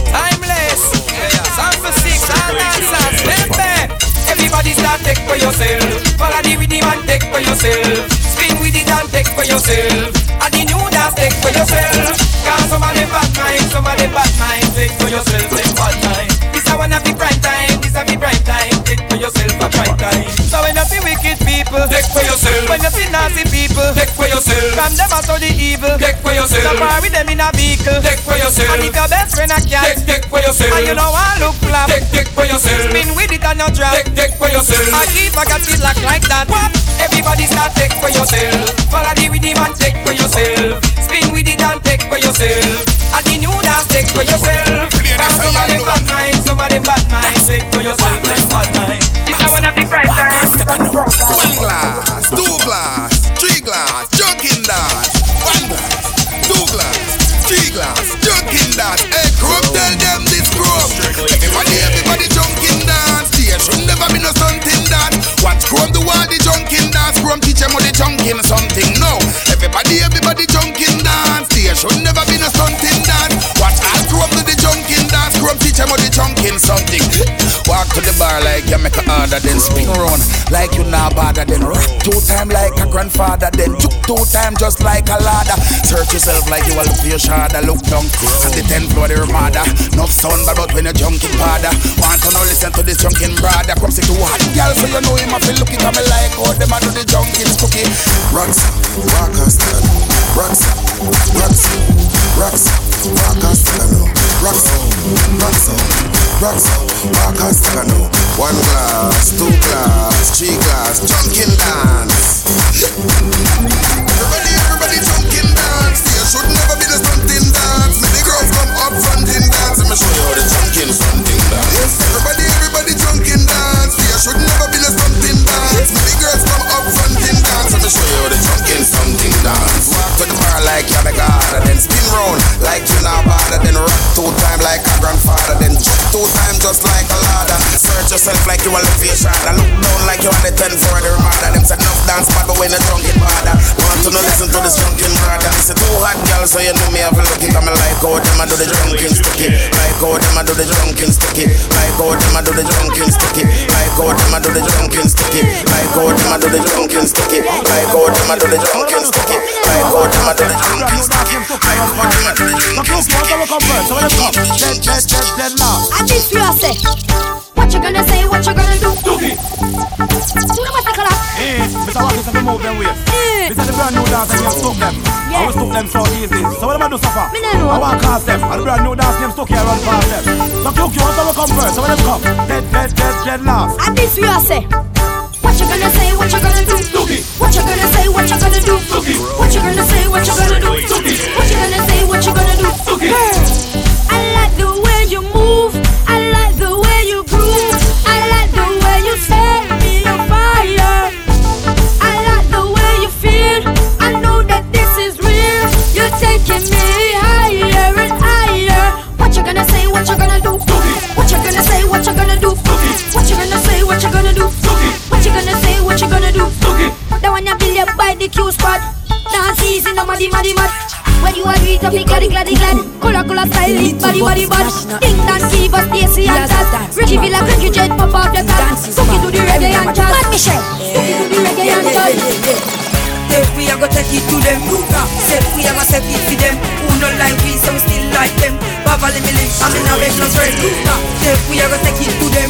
Timeless, yeah. Sound for six, all dancers, baby. Everybody start take for yourself. Follow the rhythm and take for yourself. Spin with it and take for yourself. And the new dance take for yourself. Cause some of them bad mind, some of them bad mind. Take for yourself, take bad mind. This a one of yourself. When you see nasty people, take for yourself. From them out of the evil, take for yourself. So far with them in a vehicle, take for yourself. And if your best friend a cat, take, take for yourself. And you know I look flap, take, take for yourself. Spin with it and you drop, take, take for yourself. I keep I got it lock like that. What? Everybody start take for yourself. Follow the rhythm and take for yourself. Spin with it and take for yourself. And the new dance take for yourself. From some of them bad mind, some of them bad mind. Take for yourself, take bad mind. This is one of the bright times. One glass, two glass, three glass, junkin' dance. One glass, two glass, three glass, junkin' dance. Hey, Chrome, tell them this Chrome. Everybody, everybody junkin' dance. There should never be no stunting dance. Watch Chrome do all the junkin' dance. Chrome teach them how they junkin' something. No, everybody, everybody junkin' dance. There should never be no stunting dance. Watch Chrome teach them how junkin' something. Walk to the bar like you make a order, then spin around like you not bother. Then rock two time like a grandfather, then juke two time just like a ladder. Search yourself like you a look for your shadow, look down at the tenth floor the Ramada. No sun, but when you junkin' father, want to know listen to this junkin' brother. Come see two hot girl, so you know him. I feel looking at me like how them a do the junkin' cookie. Rocks, rockers, rocks, rocks, rocks, rockers, Rock so, rock so, rock so. Walk and stagger now. One glass, two glass, three glass. Junkin dance. Everybody, everybody junkin dance. There should never be the stunting dance. The girls come up fronting dance. Let me show you how the junkin stunting dance. Everybody, Know listen to this drunken brother. This is too hot, girl, so you know me have a look it. I'm like how them I do the drunken sticky. Like how them I do the drunken sticky. Like how them I do the drunken sticky. Like how them I do the drunken sticky. Like how them I do the drunken sticky. Like how them I do the drunken sticky. Like how them I do the drunken sticky. Like how them I do the drunken sticky. And this you say. What you gonna say? What you gonna do? Dookie. Do the matter color. Eh, Mr. Watkins have to move them ways. This is the brand new dance and you stuck them. I will stuck them so easy. So what am I do so far? Me nah know. I want to cast them. And the brand new dance name stuck here run past them. So Q Q, want to come first. So when them come, dead, dead, dead, dead last. And this you say. What you gonna say? What you gonna do? Dookie. What you gonna say? What you gonna do? Dookie. What you gonna say? What you gonna do? Dookie. What you gonna say? What you gonna do? Dookie. Girl, I like the way you move. The one you build up by the Q spot. Dance easy, no muddy, muddy, mud. When you are read up, you glad, glad, glad. Color, color, style, it, body, body, body. Ding, keep us, Stacy and that. Ricky Villa, Ricky Jet, pop off the top. Cookie to the reggae and jazz. Mad Michelle. Cookie to the reggae and jazz. If we are gonna take it to them, say we are gonna set it to them. Who no like we, so we still like them. Baba let me live, I'm in a big no friend. If we are gonna take it to them,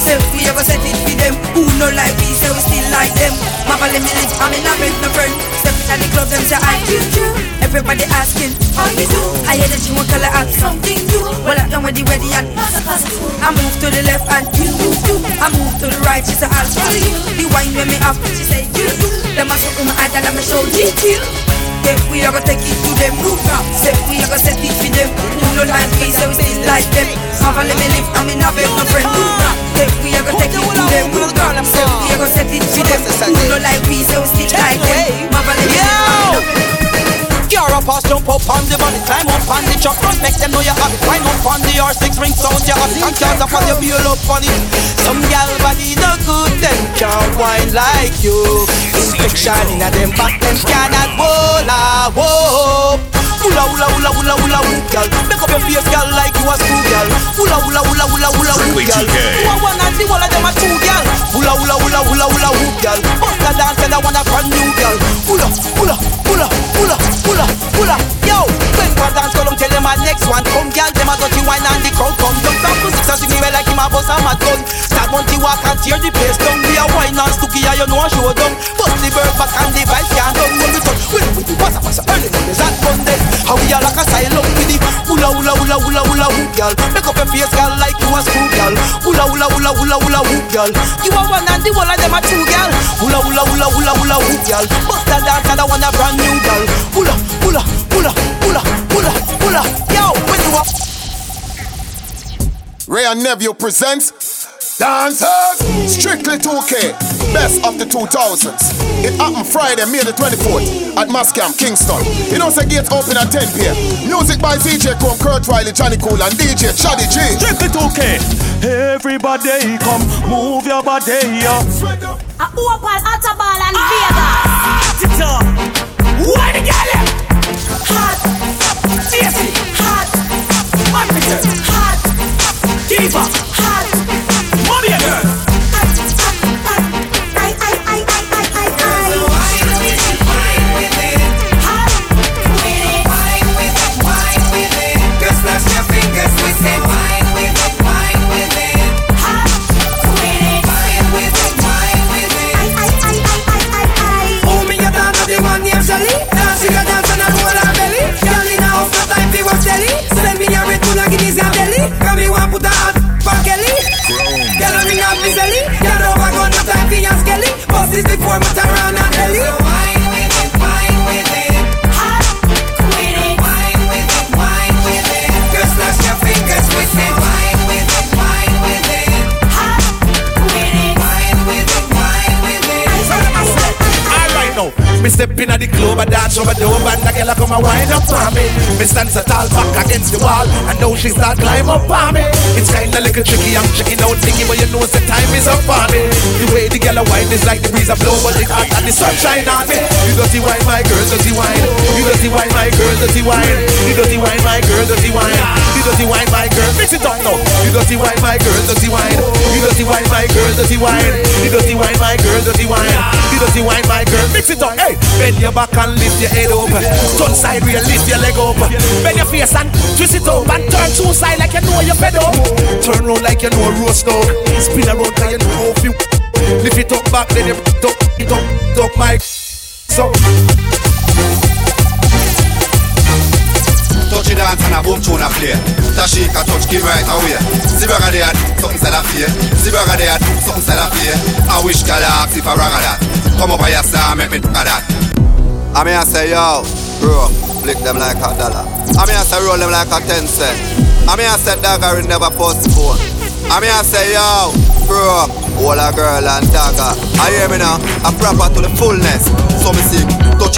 say we are gonna set it to them. Who no like we, so we still like them. Baba let me live, I'm in a big no friend. Step in the club, them say I do. Everybody asking how you do. I hear that you want color act something new. Well, I'm done with the ready and I move to the left and you move too. I move to the right, she say I'll follow you. The wine when me up, she say you do. Them a oh show my eye, I'm a show detail. If we are gonna take it to them, say we are gonna set it for them. No like me, so we still like them. Have a let me live, I'm in a bed, my friend. If we are gonna take it to them, say we are gonna set it for them. No like me, so we still like them. Pass, jump up on the body, climb up on the truck, front, make them know you have it. Wind up on the R6 ring sound, you have it. And cars up on your feel up on it. Some gal body no good, them can't wine like you. Infection in a them back, them cannot hold a whoop. Hula hula hula hula hula hoop, gal. Make up your face, gal, like you a school gal. Hula hula hula hula hula hoop, gal. You a one and the one of them a two, gal. Hula hula hula hula hula hoop, gal. Bust a dance and I want a brand new gal. Hula hula hula hula hula hula. Yo, one dance long, tell them a next one come, gal. Them a dirty wine and the crowd come. Don't stop for six and sing me like him a bust a mad gun. Start monty walk and tear the place down. We a wine and stooky, you know a show down. Bust the bird back and the vibes can't done. When we touch, when we do what's a what's a early mornings and Mondays. How we are like a silent with the hula hula hula hula hula hoop, gal. Make up your face, gal, like you a screw, gal. Hula hula hula hula hula hoop, gal. You a one and the one of them a two, gal. Hula hula hula hula hula hoop, gal. Bust a dance and I want a brand new, gal. Hula hula hula hula hula hula. Yo, when you a Wray and Nephew presents Dancers. Strictly 2K Best of the 2000s It happened Friday, May the 24th At Mas Camp, Kingston. You know say gates open at 10 p.m. Music by DJ Chrome, Kurt Riley, Johnny Cool and DJ Chaddy G. Strictly 2K Everybody come, move your body up. A Opal, Atabal and Vegas. Ah! Why the girl Hot. Stacy Hot. Armitage Hot. Diva Hot. She start climb up on me. It's kinda little tricky, I'm checking out thinking, but you know the time is up on me. The girl a wine is like the breeze a blow, but it's hot and the sunshine on me. You dirty wine, my girl, dirty wine. You dirty wine, my girl, dirty wine. You dirty wine, my girl, dirty wine. You dirty wine, my girl, mix it up now. You dirty wine, my girl, dirty wine. You dirty wine, my girl, dirty wine. You dirty wine, my girl, dirty wine. You dirty wine, my girl, mix it up. Hey, bend your back and lift your head up. Turn side real, lift your leg up. Bend your face and twist it up and turn two side like you know you're up. Turn round like you know a roast dog. Spin around like you know if you lift it up back, then you it up, up, my so. Touch it dance and a boom tune a play. Tashika touch give right away. See brother there, something said a fear. See brother there, something said a fear. I wish girl ask if I that. Come up here, sir, make me do that. I mean I say yo, bro, flick them like a dollar. I mean I say roll them like a ten cent. I mean I said dagger never postpone. I mean I say yo, bro, all a girl and dagger. I hear me now, I'm proper to the fullness. So me sing,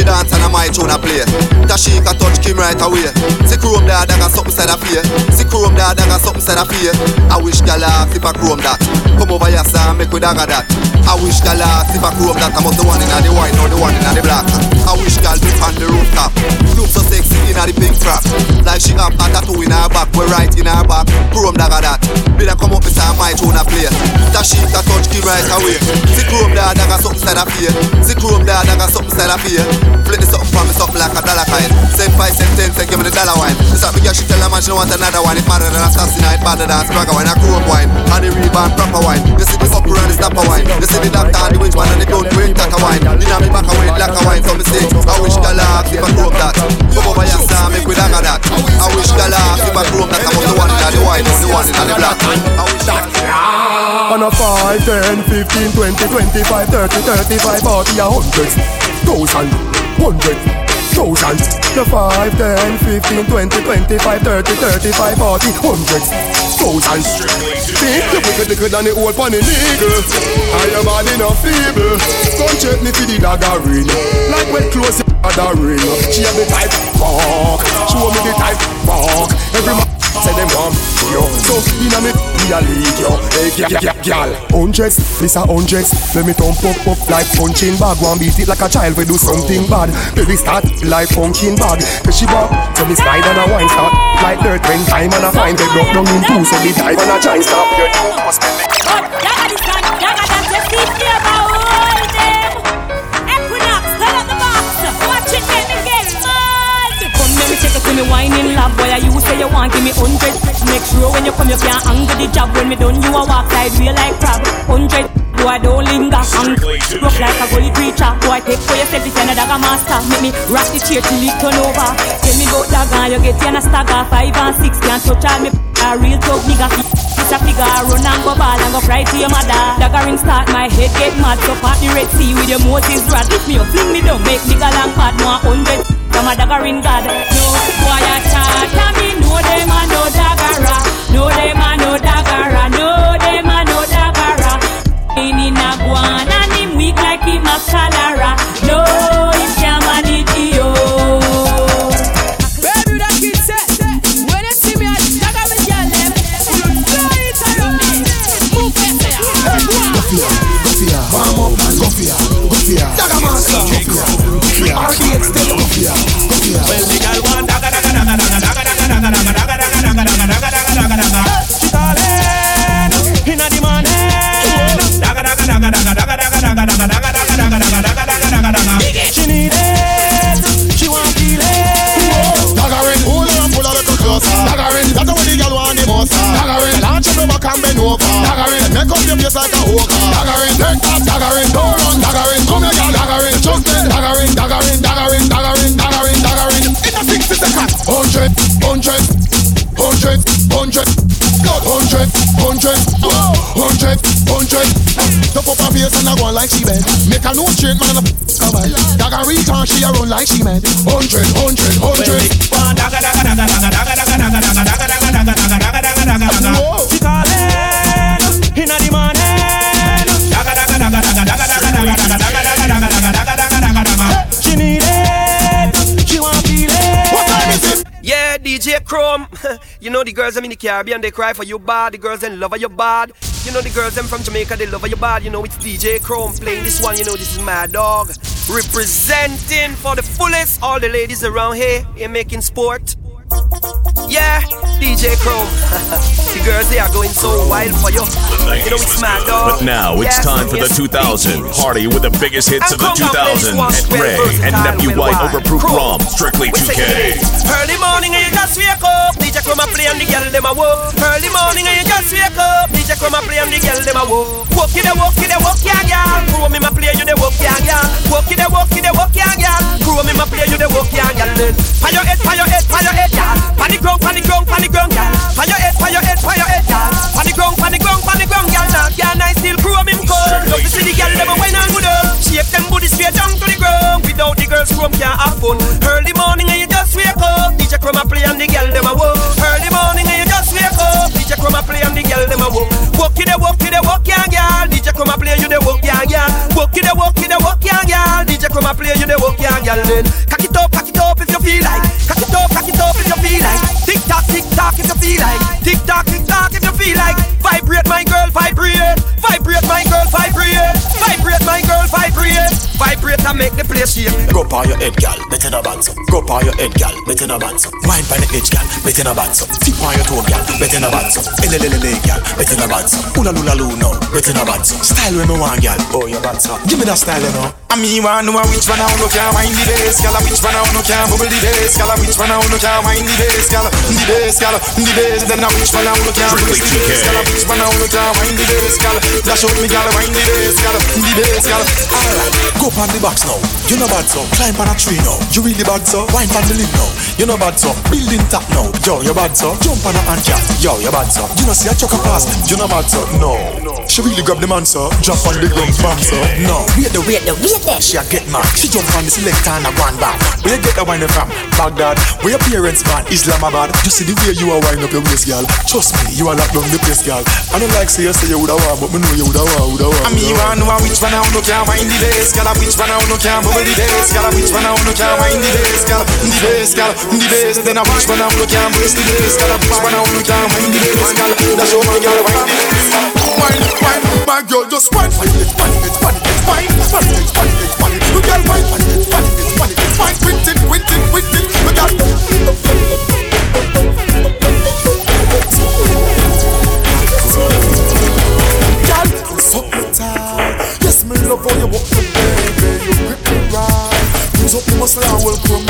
it dance and I might tune a play. Tashika touch Kim right away. See chrome there, dagger something said a fear. See chrome there, dagger something said a fear. I wish gal ask if I chrome that. Come over here, sir, make we dagger that. I wish gal ask if I chrome that. I must the one in the white, not the one in the black. I wish gal be on the rooftop. Look so sexy in the pink frock. Like she have a tattoo in her back, we're right in her back. Chrome dagger that. Better come up beside my tune a play. Tashika touch Kim right away. See chrome there, dagger something said a fear. See chrome there, dagger something said a fear. Flip this something from me something like a dollar kind. Send five, send ten, send give me the dollar wine. This up because she tell a man she want another one. It's madder than assassinate, badder than spragger wine. A chrome wine, and the rebound proper wine. You see the upper and the stopper wine. You see the doctor and the witch man and the don't drink that wine. Inna me back away like a wine, so me say, I wish the ask if I chrome that. Come over here, Sam, make we dagger that. I wish the ask if I chrome that. I'm the one in the white, the one in the black. I wish that. On a 5, 10, 15, 20, 25, 30, 35, 40, a hundred, thousand, hundred, thousand. The 5, 10, 15, 20, 25, 30, 35, 40, hundred, thousand. Think you wicked liquor than the old funny nigga. I am man in a feeble. Come check me for the dagger ring. Like when close your dagger ring. She have the type fuck. Show me the type fuck. Every man say them want yo. So inna me me a lead yo. Hey gal. Hundreds, this a hundreds. Let me thump up up like punching bag. One beat it like a child we do something bad. Baby start like punching bag. Cause she walk, so me slide and a wine start. Like dirt when time and a fine. They broke down in two, so me dive and a giant stop. Your new must be me. Yaga this one, yaga that, just me me whining lab Boy, you say you want give me hundred. Make sure when you come you can't hang the job. When me done you a walk side real like crab. Hundred. Boy, don't linger. Hang Rough like a gully creature. Boy, take for yourself you're not dagger master. Make me rock the chair till it turn over. Tell me about dagger you get you in a stagger. Five and six can't touch all me. A real talk nigga. It's a figure run and go ball and go cry to your mother. Dagger ring start my head get mad. So part the Red Sea with your Moses rod. If me you fling me down make me nigga long pad More hundred Come a dagger in God. No boy a them in the Caribbean, they cry for you bad. The girls them love you bad. You know the girls them from Jamaica, they love you bad. You know it's DJ Chrome playing this one. You know this is my dog representing for the fullest all the ladies around here in making sport. Yeah, DJ Chrome. the girls they are going so wild for you. You know it's mad dog. But now it's time for the yes, 2000 party with the biggest hits of the And on, ladies, 2000s. one At Wray and Nephew White. Overproof. Rum, strictly 2K. Early morning and you just up. A play and the girl them a walk. Early morning and you just wake up. DJ Chrome a play and the girl them a walk. Walk it, walk it, walk ya girl. Chrome me ma play you the walk ya girl. Walk it, walk it, walk ya girl. Chrome me ma play you the walk ya girl. Pa your head, your head, your head, girl. Pa the ground, pa the ground, pa the ground, girl. Your head, your head, your head, girl. Pa the ground, pa the ground, pa the ground, girl. Now, girl, nice still chrome him cold. Love to see the girl them a wine and good up. Shake them booty straight down to the ground. Without the girls, chrome can't have fun. Early morning girl. Then cock it up, cock it up if you feel like. Cock it up, cock it up if you feel like. Tick tock, tick tock if you feel like. Tick tock, tick tock if you feel like. Vibrate my girl, vibrate. Vibrate my girl, vibrate. Vibrate my girl, vibrate. Vibrate and make the place shake. Go pa your head, gal, better na bands up. Go pa your head, gal, better na bands up. Wine pa the edge, gal, better na bands up. Tip on your toe, gal, better na bands up. Elelelele, gal, better na bands up. Ula lula lu no, better na bands up. Style when me want, gal, oh your up. Give me that style, you know. I mean, want know which one I wanna can wind the bass, gal, which one I wanna can bubble the bass, gal, which one I wanna can wind the bass, gal, the bass, gal, the bass. Then I which one I wanna can bubble the bass, gal, which one I wanna can wind the bass, gal. Dash out me, gal, wind the bass, gal, the bass, gal. Alright, go on the box now. You know bad so, climb on a tree now. You really bad so, wine on the lip now. You know bad so, building top now. Yo, you bad so, jump on a ant cat. Yo, you bad so. You know see a chuck a pass. You know bad so, no. She really grab the man so, drop on the ground bam so. No, wait the wait the wait the. She a get mad. She jump on the selector and a one back. Where you get the wine from? Baghdad. Where your parents born? Islamabad. Just see the way you are wind up your waist, girl. Trust me, you are locked down the place, girl. I don't like say you say you woulda want, but me know you woulda want, woulda want. I mean, you know which one I wanna can wind the bass, girl. Which one I wanna can bubble the bass, girl. Which one I wanna can wind the bass, girl. The bass, girl. The bass. Then I which one I wanna can brace the bass, girl. Which one I wanna can wind the bass, girl. That's how my girl wind the bass. Wine, wine, my girl just wine for it, funny, it's funny, it's it's funny, it's funny. You girl wine for it, it's funny, it's funny, it's fine. Quit it, quit it, quit it. You girl. Girl, me tight. Yes, me love how you walk the baby. You grip me right. Use up your muscle and welcome,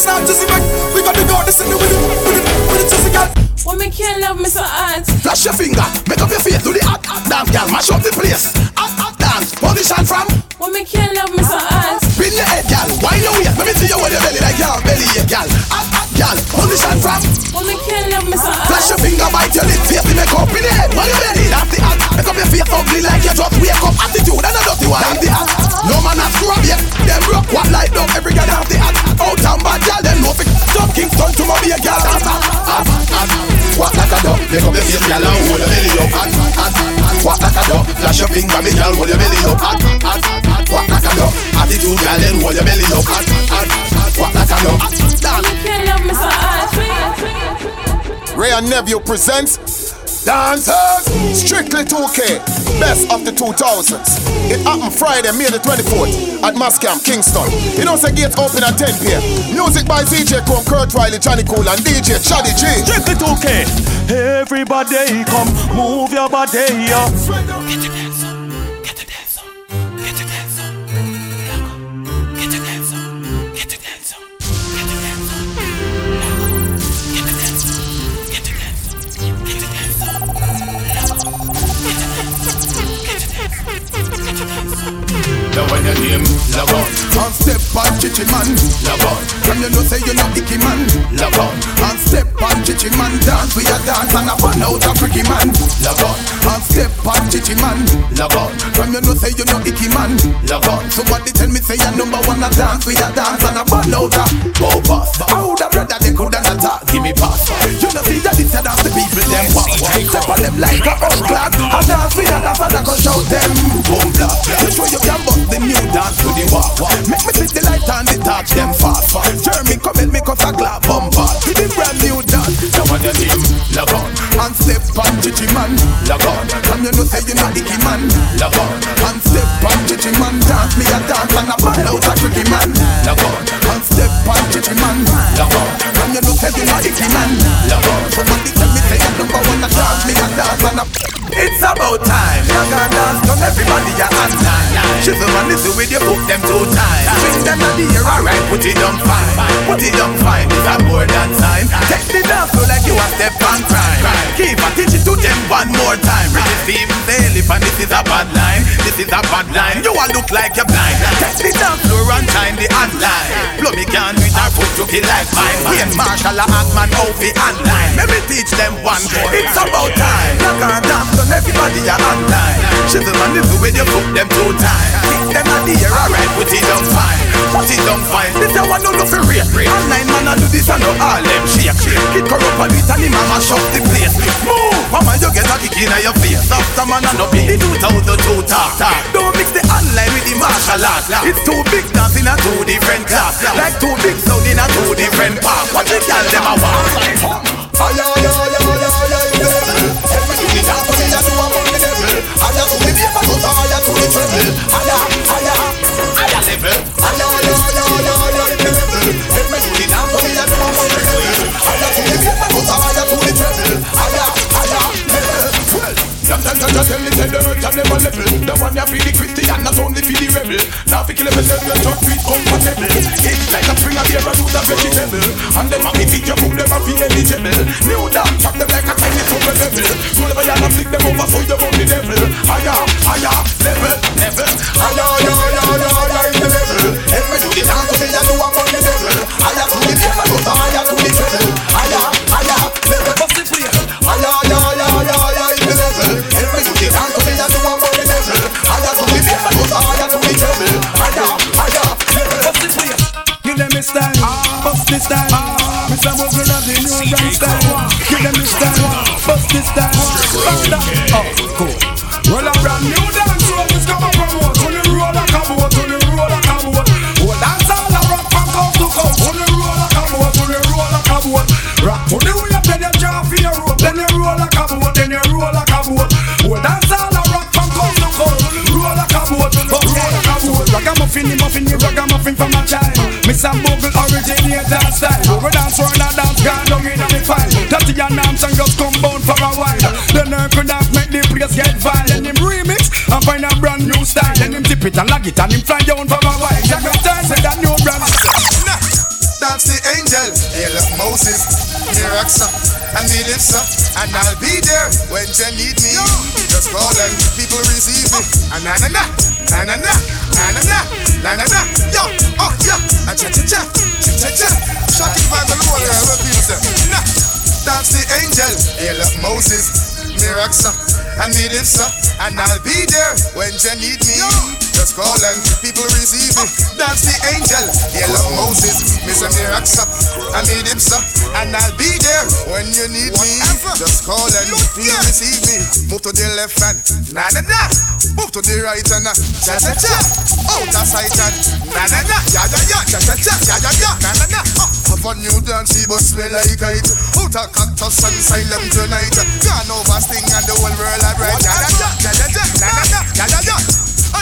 Press for the race, now just back. We got the goddess in the with it, with it, with it, just a gal. Why can't love me so hard? Flash your finger, make up your face, do the hot, hot dance, girl, mash up the place. Hot, hot dance, position from. Me can't love me so hard? Spin your head, girl, wind your waist, let me see you with your belly like your belly, yeah, girl. Hot, hot, girl, position from. Me can't love me so hard? Flash your finger, bite your lip, face, make up in the head, while you're ready. That's the hot, make up your face ugly like you just wake up. Attitude like a make up your face, girl, and hold your belly up. Hot, hot, hot. Walk like a dog, flash your finger, me girl, hold your belly up. Hot, hot, hot. Walk like a dog, attitude, girl, then hold your belly up. Hot, hot, hot. Walk like a dog. Dance. Can't love me so hard. Ray and Nephew presents Dancers Strictly 2K Best of the 2000s It happened Friday, May the 24th At Mas Camp, Kingston You know say gates open at 10 p.m. Music by DJ Chrome, Kurt Riley, Johnny Cool and DJ Chaddy G Strictly 2K. Everybody come, move your body, yo. Now when your name log on One step by chichi man, love on. From you know say you know icky man, love on. And step on chichi man, dance we a dance and a burn out a freaky man, love on. And step on chichi man, love on. From you know say you know icky man, love on. Somebody tell me say you number one a dance we a dance and a burn out a go pass. How the brother they coulda not attack, give me pass. You know see that it's a dance the people them walk. Step on them like a old clad. A dance we a dance a go shout them boom blah. You show you can bust the new dance to the walk. Make me see the light and the touch them fast. Jeremy come and make us a glad bumper. To the brand new dance. Now on your team, log on. And step on chichi man, log on. Come you know say you not icky man, log on. And step on chichi man, dance me a dance about time. Young and dance, not everybody a online. Shizzle and listen with you, book them two times. Swing them on the air, alright, put it on fine. Put it on fine, it's a more than sign. Take the dance floor like you a step on crime. Keep a teach it to them one more time. Pretty Steve Salif and this is a bad line. This is a bad line. You all look like you're blind. Take the dance floor and time the online. Blow me can with our foot to kill like mine. Ian Marshall a Atman out the online. Let me teach them one. More. It's about time. Young and dance, not everybody a online. Shizzle and listen with you, book them two times. Kick them at the air, alright, put it on fine. Put it on fine. This a one no no for real. Online man a do this and all them shake. Kid corrupt a bit and him a mash up the place. Move, mama you get a kick in your face. After man a no be the 2002 talk. Don't mix the online with the martial art. It's too big dance in a two different class. Like two big sound in a two different park. What the girl them a want? Fire, fire, fire. Them tell me say the earth and them level. The one ya feel the Christian, not only feel the rebel. Now fi kill myself, your church with compatible It's like a spring of beer, a root of vegetable. And them a me feed your food, them a feel eligible. New dance, chop them like a tiny super level Roll over yan and flick them over so you run the devil. Higher, higher, level style. Then him tip it and lag it and him fly down for a while. Jack up. time with that new brand. That's the angel, hail of Moses, Miraxa, and Melissa, and I'll be there when you need me. Just call and people receive me. Oh. And na na na, na na na, na na na, na na na, yo, oh yeah, and cha cha cha, cha cha cha. Shocking vibes on the wall, yeah, what people say. That's the angel, hail of Moses, Miraxa, and Melissa, and I'll be there when you need me. Just call and people receive me. That's the angel, of Moses, Mr. Miraxa, I need him, sir, and I'll be there when you need me. Just call and people receive me. Move to the left hand, na na na. Move to the right hand, cha cha cha. Out of sight and na na na. Ya ya ya, cha cha cha, ya ya ya, na na na. Have a new dance, he but smell like it. Out of cactus and silent tonight. Gone over sting and the whole world at right. Ya ya ya, ya ya ya, na na na, ya ya ya.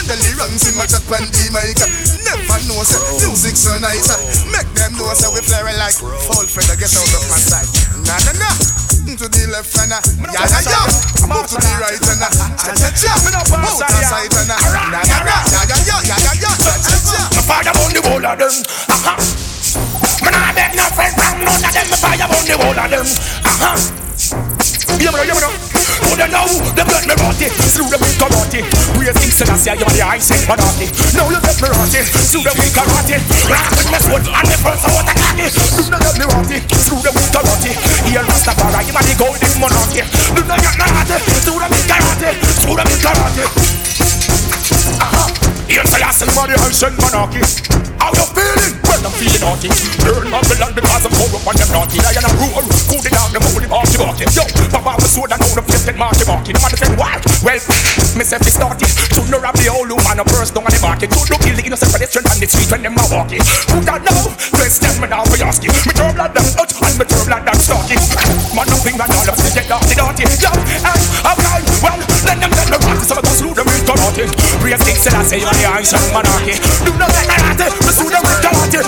And the lyrics in my chat when the mic Never know say music so nice uh, Make them know say we flare like Fall feather get out of my sight. Na na na To the left and Ya ya ya Move to the right and uh, Cha cha cha. Out the side and Na uh, na na Ya ya ya Ya ya ya Cha cha cha. My father on the whole of them. Aha. Me nah beg no friend from none of them. Buy fire burn the whole of them. Uh-huh. Yeah, man, yeah, man. Oh, they know them let me rot it. Slew them with karate. Praise King Selassie, you're the high set monarchy. Now you let me rot it. Slew them with karate. Rock with my sword and the first I want to cocky. Do not let me rot it. Slew them with karate. Here Rastafari, you are the golden monarchy. Do not get me rot it. Slew them with karate. Slew them with karate. Uh-huh. Here Selassie, you are the high set monarchy. How you feeling? Well, I'm feeling naughty. Burn Babylon because I'm corrupt and them naughty. Lion and rule. Cool it down, them holy marty marty. Yo, Papa was sword and now the get marty marty. The man said, why? Well, myself is started. To know rob the whole woman a first down on the market. To look kill the innocent pedestrian on the street when them are walking. Who got now? Bless them and now for asking. Me turn blood them out and me turn blood them starting. Man, nothing and all of them get dirty dirty. Yo, and okay, well, let them let the rock. So I go slew them with karate. Praise King Selassie, you're the monarchy. Do not let. Me karate. Me slew them with karate.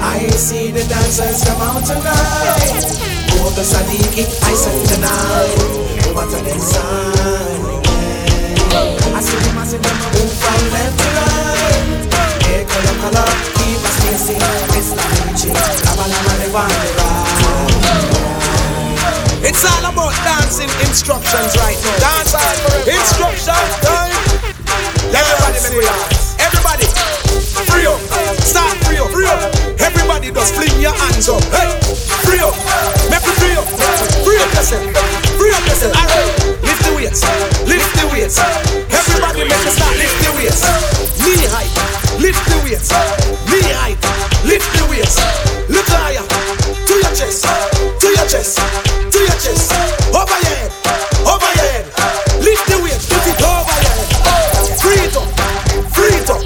I see the dancers come out tonight. Oh, the Sadiki, I said tonight. Over to the side. I see them, I see from left to right. Hey, color, keep us facing. It's like reaching. Lava, lava, they. It's all about dancing instructions right now. Dance all instructions time. Everybody make dance. Everybody, free up. Start free up, free up. Everybody just fling your hands up. Hey, free up. Make we free up. Free up yourself. Free up yourself. Alright, lift the weights. Lift the weights. Everybody make us start lift the weights. Knee height. Lift the weights. Knee height. Lift the weights. Look higher. To your chest. To your chest. Chest. Over your head. Over your head. Lift the weights. Put it over. Free it up. Free it up.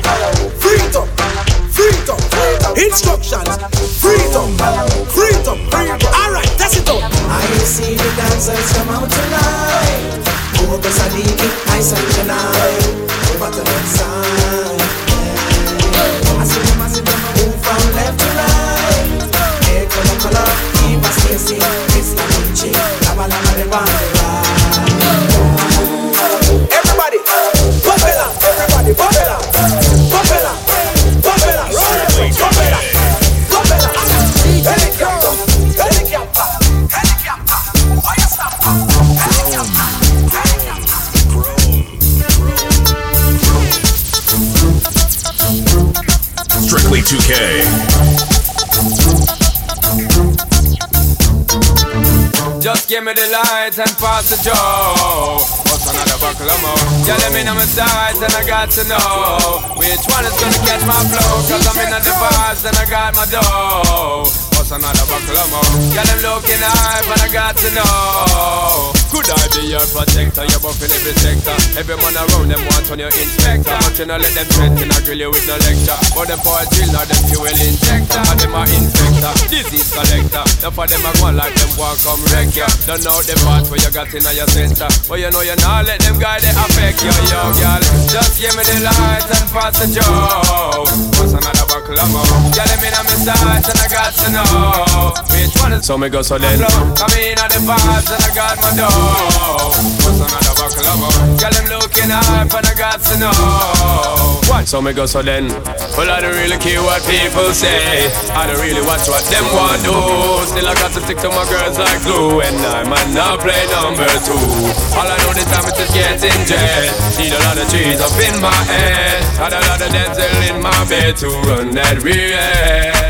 Free it up. Free it up. Instructions. Free it up. Free it up. Free it up. Alright, test it out. I see the dancers come out tonight. Oh, the Sadiki, I said tonight. Over to the next side. Just give me the light and pass the joe. What's another buckle of more? Yeah, let me know my sides and I got to know which one is gonna catch my flow. Cause I'm in the vibes and I got my dough. What's another buckle of more? Yeah, them looking high, but I got to know. Could I be your protector? You're buffing every sector. Every man around them want on your inspector. But you know, let them threaten, I grill you with no lecture. But them a drill, not them fuel injector. And them are infector, disease collector. Now for them, I go on like them want come wreck ya. Don't know the part where you got in your center. But you know you not let them guy they affect you, yo, girl. Just give me the light and pass the joe. What's another buckle of more? Yeah, let me know my sides and I got to know which one is. So me go so then. Come in on the vibes and I got my dough. What? So me go so then. Well, I don't really care what people say. I don't really watch what them want do. Still I got to stick to my girls like glue. And I might not play number two. All I know this time is just getting jet. Need a lot of trees up in my head. Had a lot of dental in my bed to run that real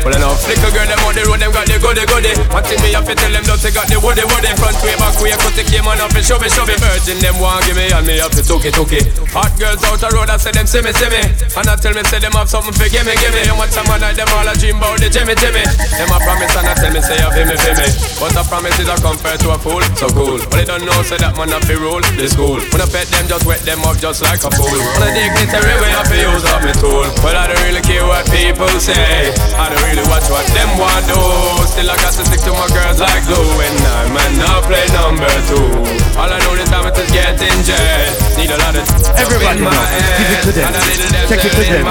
Well, I know flicker girl, them on the road, them got the goody goody. One me have to tell them, don't they got the woody woody. Front way, back way, cut the game on up and shove it, shove it. Virgin, them want give me and me have to took it, took it. Hot girls out the road, I say them see me, see me. And I tell me, say them have something for gimme, gimme. And what some night, them all a dream about the Jimmy, Jimmy. Them a promise and I tell me, say feel me, feel me. But a promise is a compared to a fool, so cool. But they don't know, say that man have to rule the school. When I pet them, just wet them up just like a fool. When I dignitary way, to use up my tool. But I don't really care what people say. I don't really watch what them want do. Still I got to stick to my girls like glue. And I might not play number two. All I know this time is getting jet. Need a lot of Everybody in my head. give it to them. And a little Take it to them.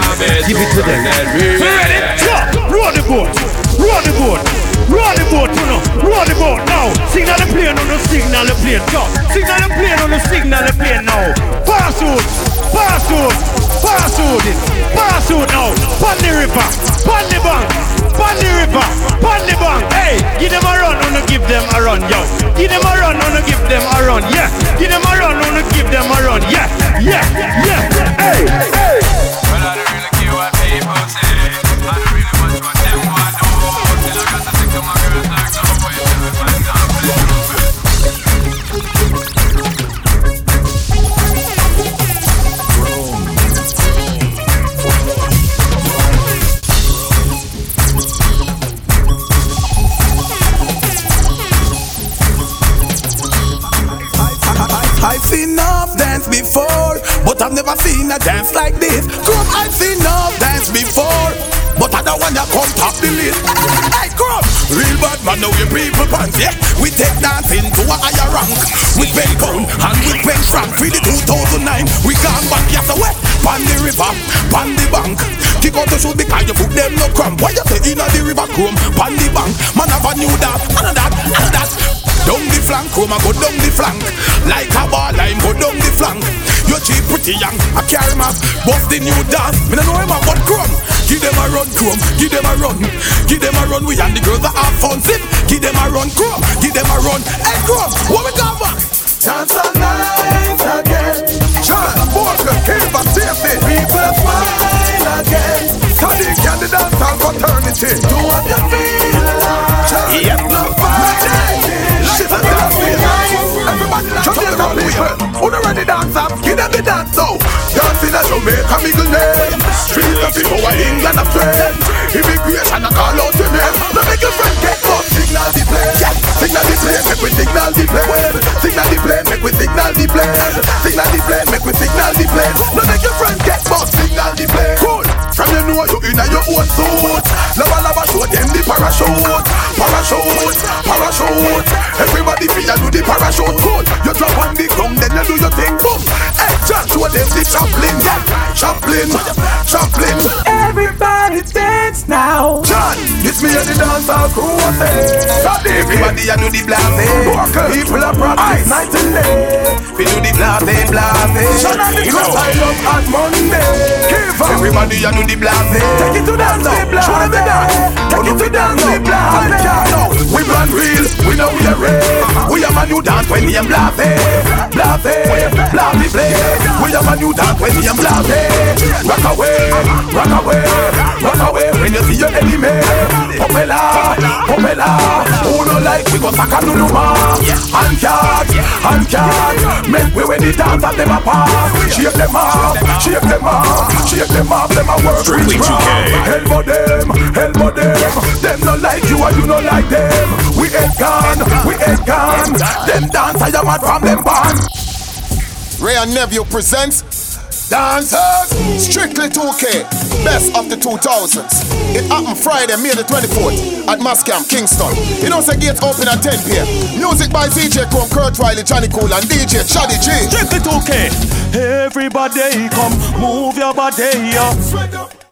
Give it to them. run So ready? Roll the boat. Roll the boat. Roll the boat, you know. Roll the boat now. Signal the plane on the signal the plane. Go. Signal the plane on the signal the plane now. Pass out. Pass out. Pass out it. Pass now. Pon the river. Pon the bank. Pon Pon the river, pon the bank. Hey, give them a run, wanna give them a run, yo. Give them a run, wanna give them a run, yeah. Give them a run, wanna give them a run, yeah, yeah, yeah. Hey, hey. But I've never seen a dance like this. Come, I've seen no dance before, but I don't wanna come top the list. Hey, come, real bad man, know your people pants, yeah. We take dancing to a higher rank. With Ben Cone and with Ben Frank, for the 2009, we come back yes away. Pan the river, pan the bank. Kick out the shoes because you put them no cramp. Why you say inna the river chrome, pan the bank? Man have a new dance, and a Down the flank, I go down the flank. Like a ball line, go down the flank. You cheap, pretty young, I carry my Bust the new dance, me no know him but chrome. Give them a run, chrome, give them a run. Give them a run, we and the girls that have fun. Zip, give them a run, chrome, give them a run. Hey, chrome, what we got back? Dance all night again. John Walker, keep us safety. People smile again. Sadiq and the dance all fraternity. Do what you feel like. Yep. No fighting. Shit, I got feel Everybody like Jamaica people. Who the ready dance up? Give them the dance now. Dancing at Jamaica, middle name. Street of people are England a friend. Immigration, I call out your name. Now make your friend get up. Signal the plane. Signal the plane, make we signal the plane. Signal the plane, make we signal the plane. Signal the plane, make we signal the plane. Now make your friend get up. Signal the plane. Cool. From you know you in your own suit. Lava lava show them the parachute. Parachute, parachute. Everybody feel you do the parachute. Cool. You drop on the ground, then you do your thing. Boom. Hey, John, show them the Chaplin. Yeah. Chaplin, Chaplin. Everybody dance now. John, it's me and the dancehall crew. Everybody a do the blasting. People are practice night and day. We do the blasting, blasting. Shut up the You know. I love on Monday. Everybody a do the blasting. Take it to dance now. Show them the dance. Take it to dance now. We run real, we know we are real. We have a new dance when we am blasting. Blasting, blasting play. We have a new dance when we am blasting. Rock away, rock away, rock away when you see your enemy. Popela, popela. Who no like we go saka no no more. And cat, and cat. Make we when the dance at them apart. Shake them off, shake them off, shake them off. Them a Strictly rich 2K. Elbow them, elbow them. Them no like you and you no like them. We ain't gone, we ain't gone. Them dance I am mad from them band. Wray and Nephew presents Dancers Strictly 2K Best of the 2000s It happened Friday, May the 24th At Mas Camp, Kingston You know say gates open at 10 p.m. Music by DJ Chrome, Kurt Riley, Johnny Cool and DJ Chaddy G Strictly 2K. Everybody come, move your body, yeah.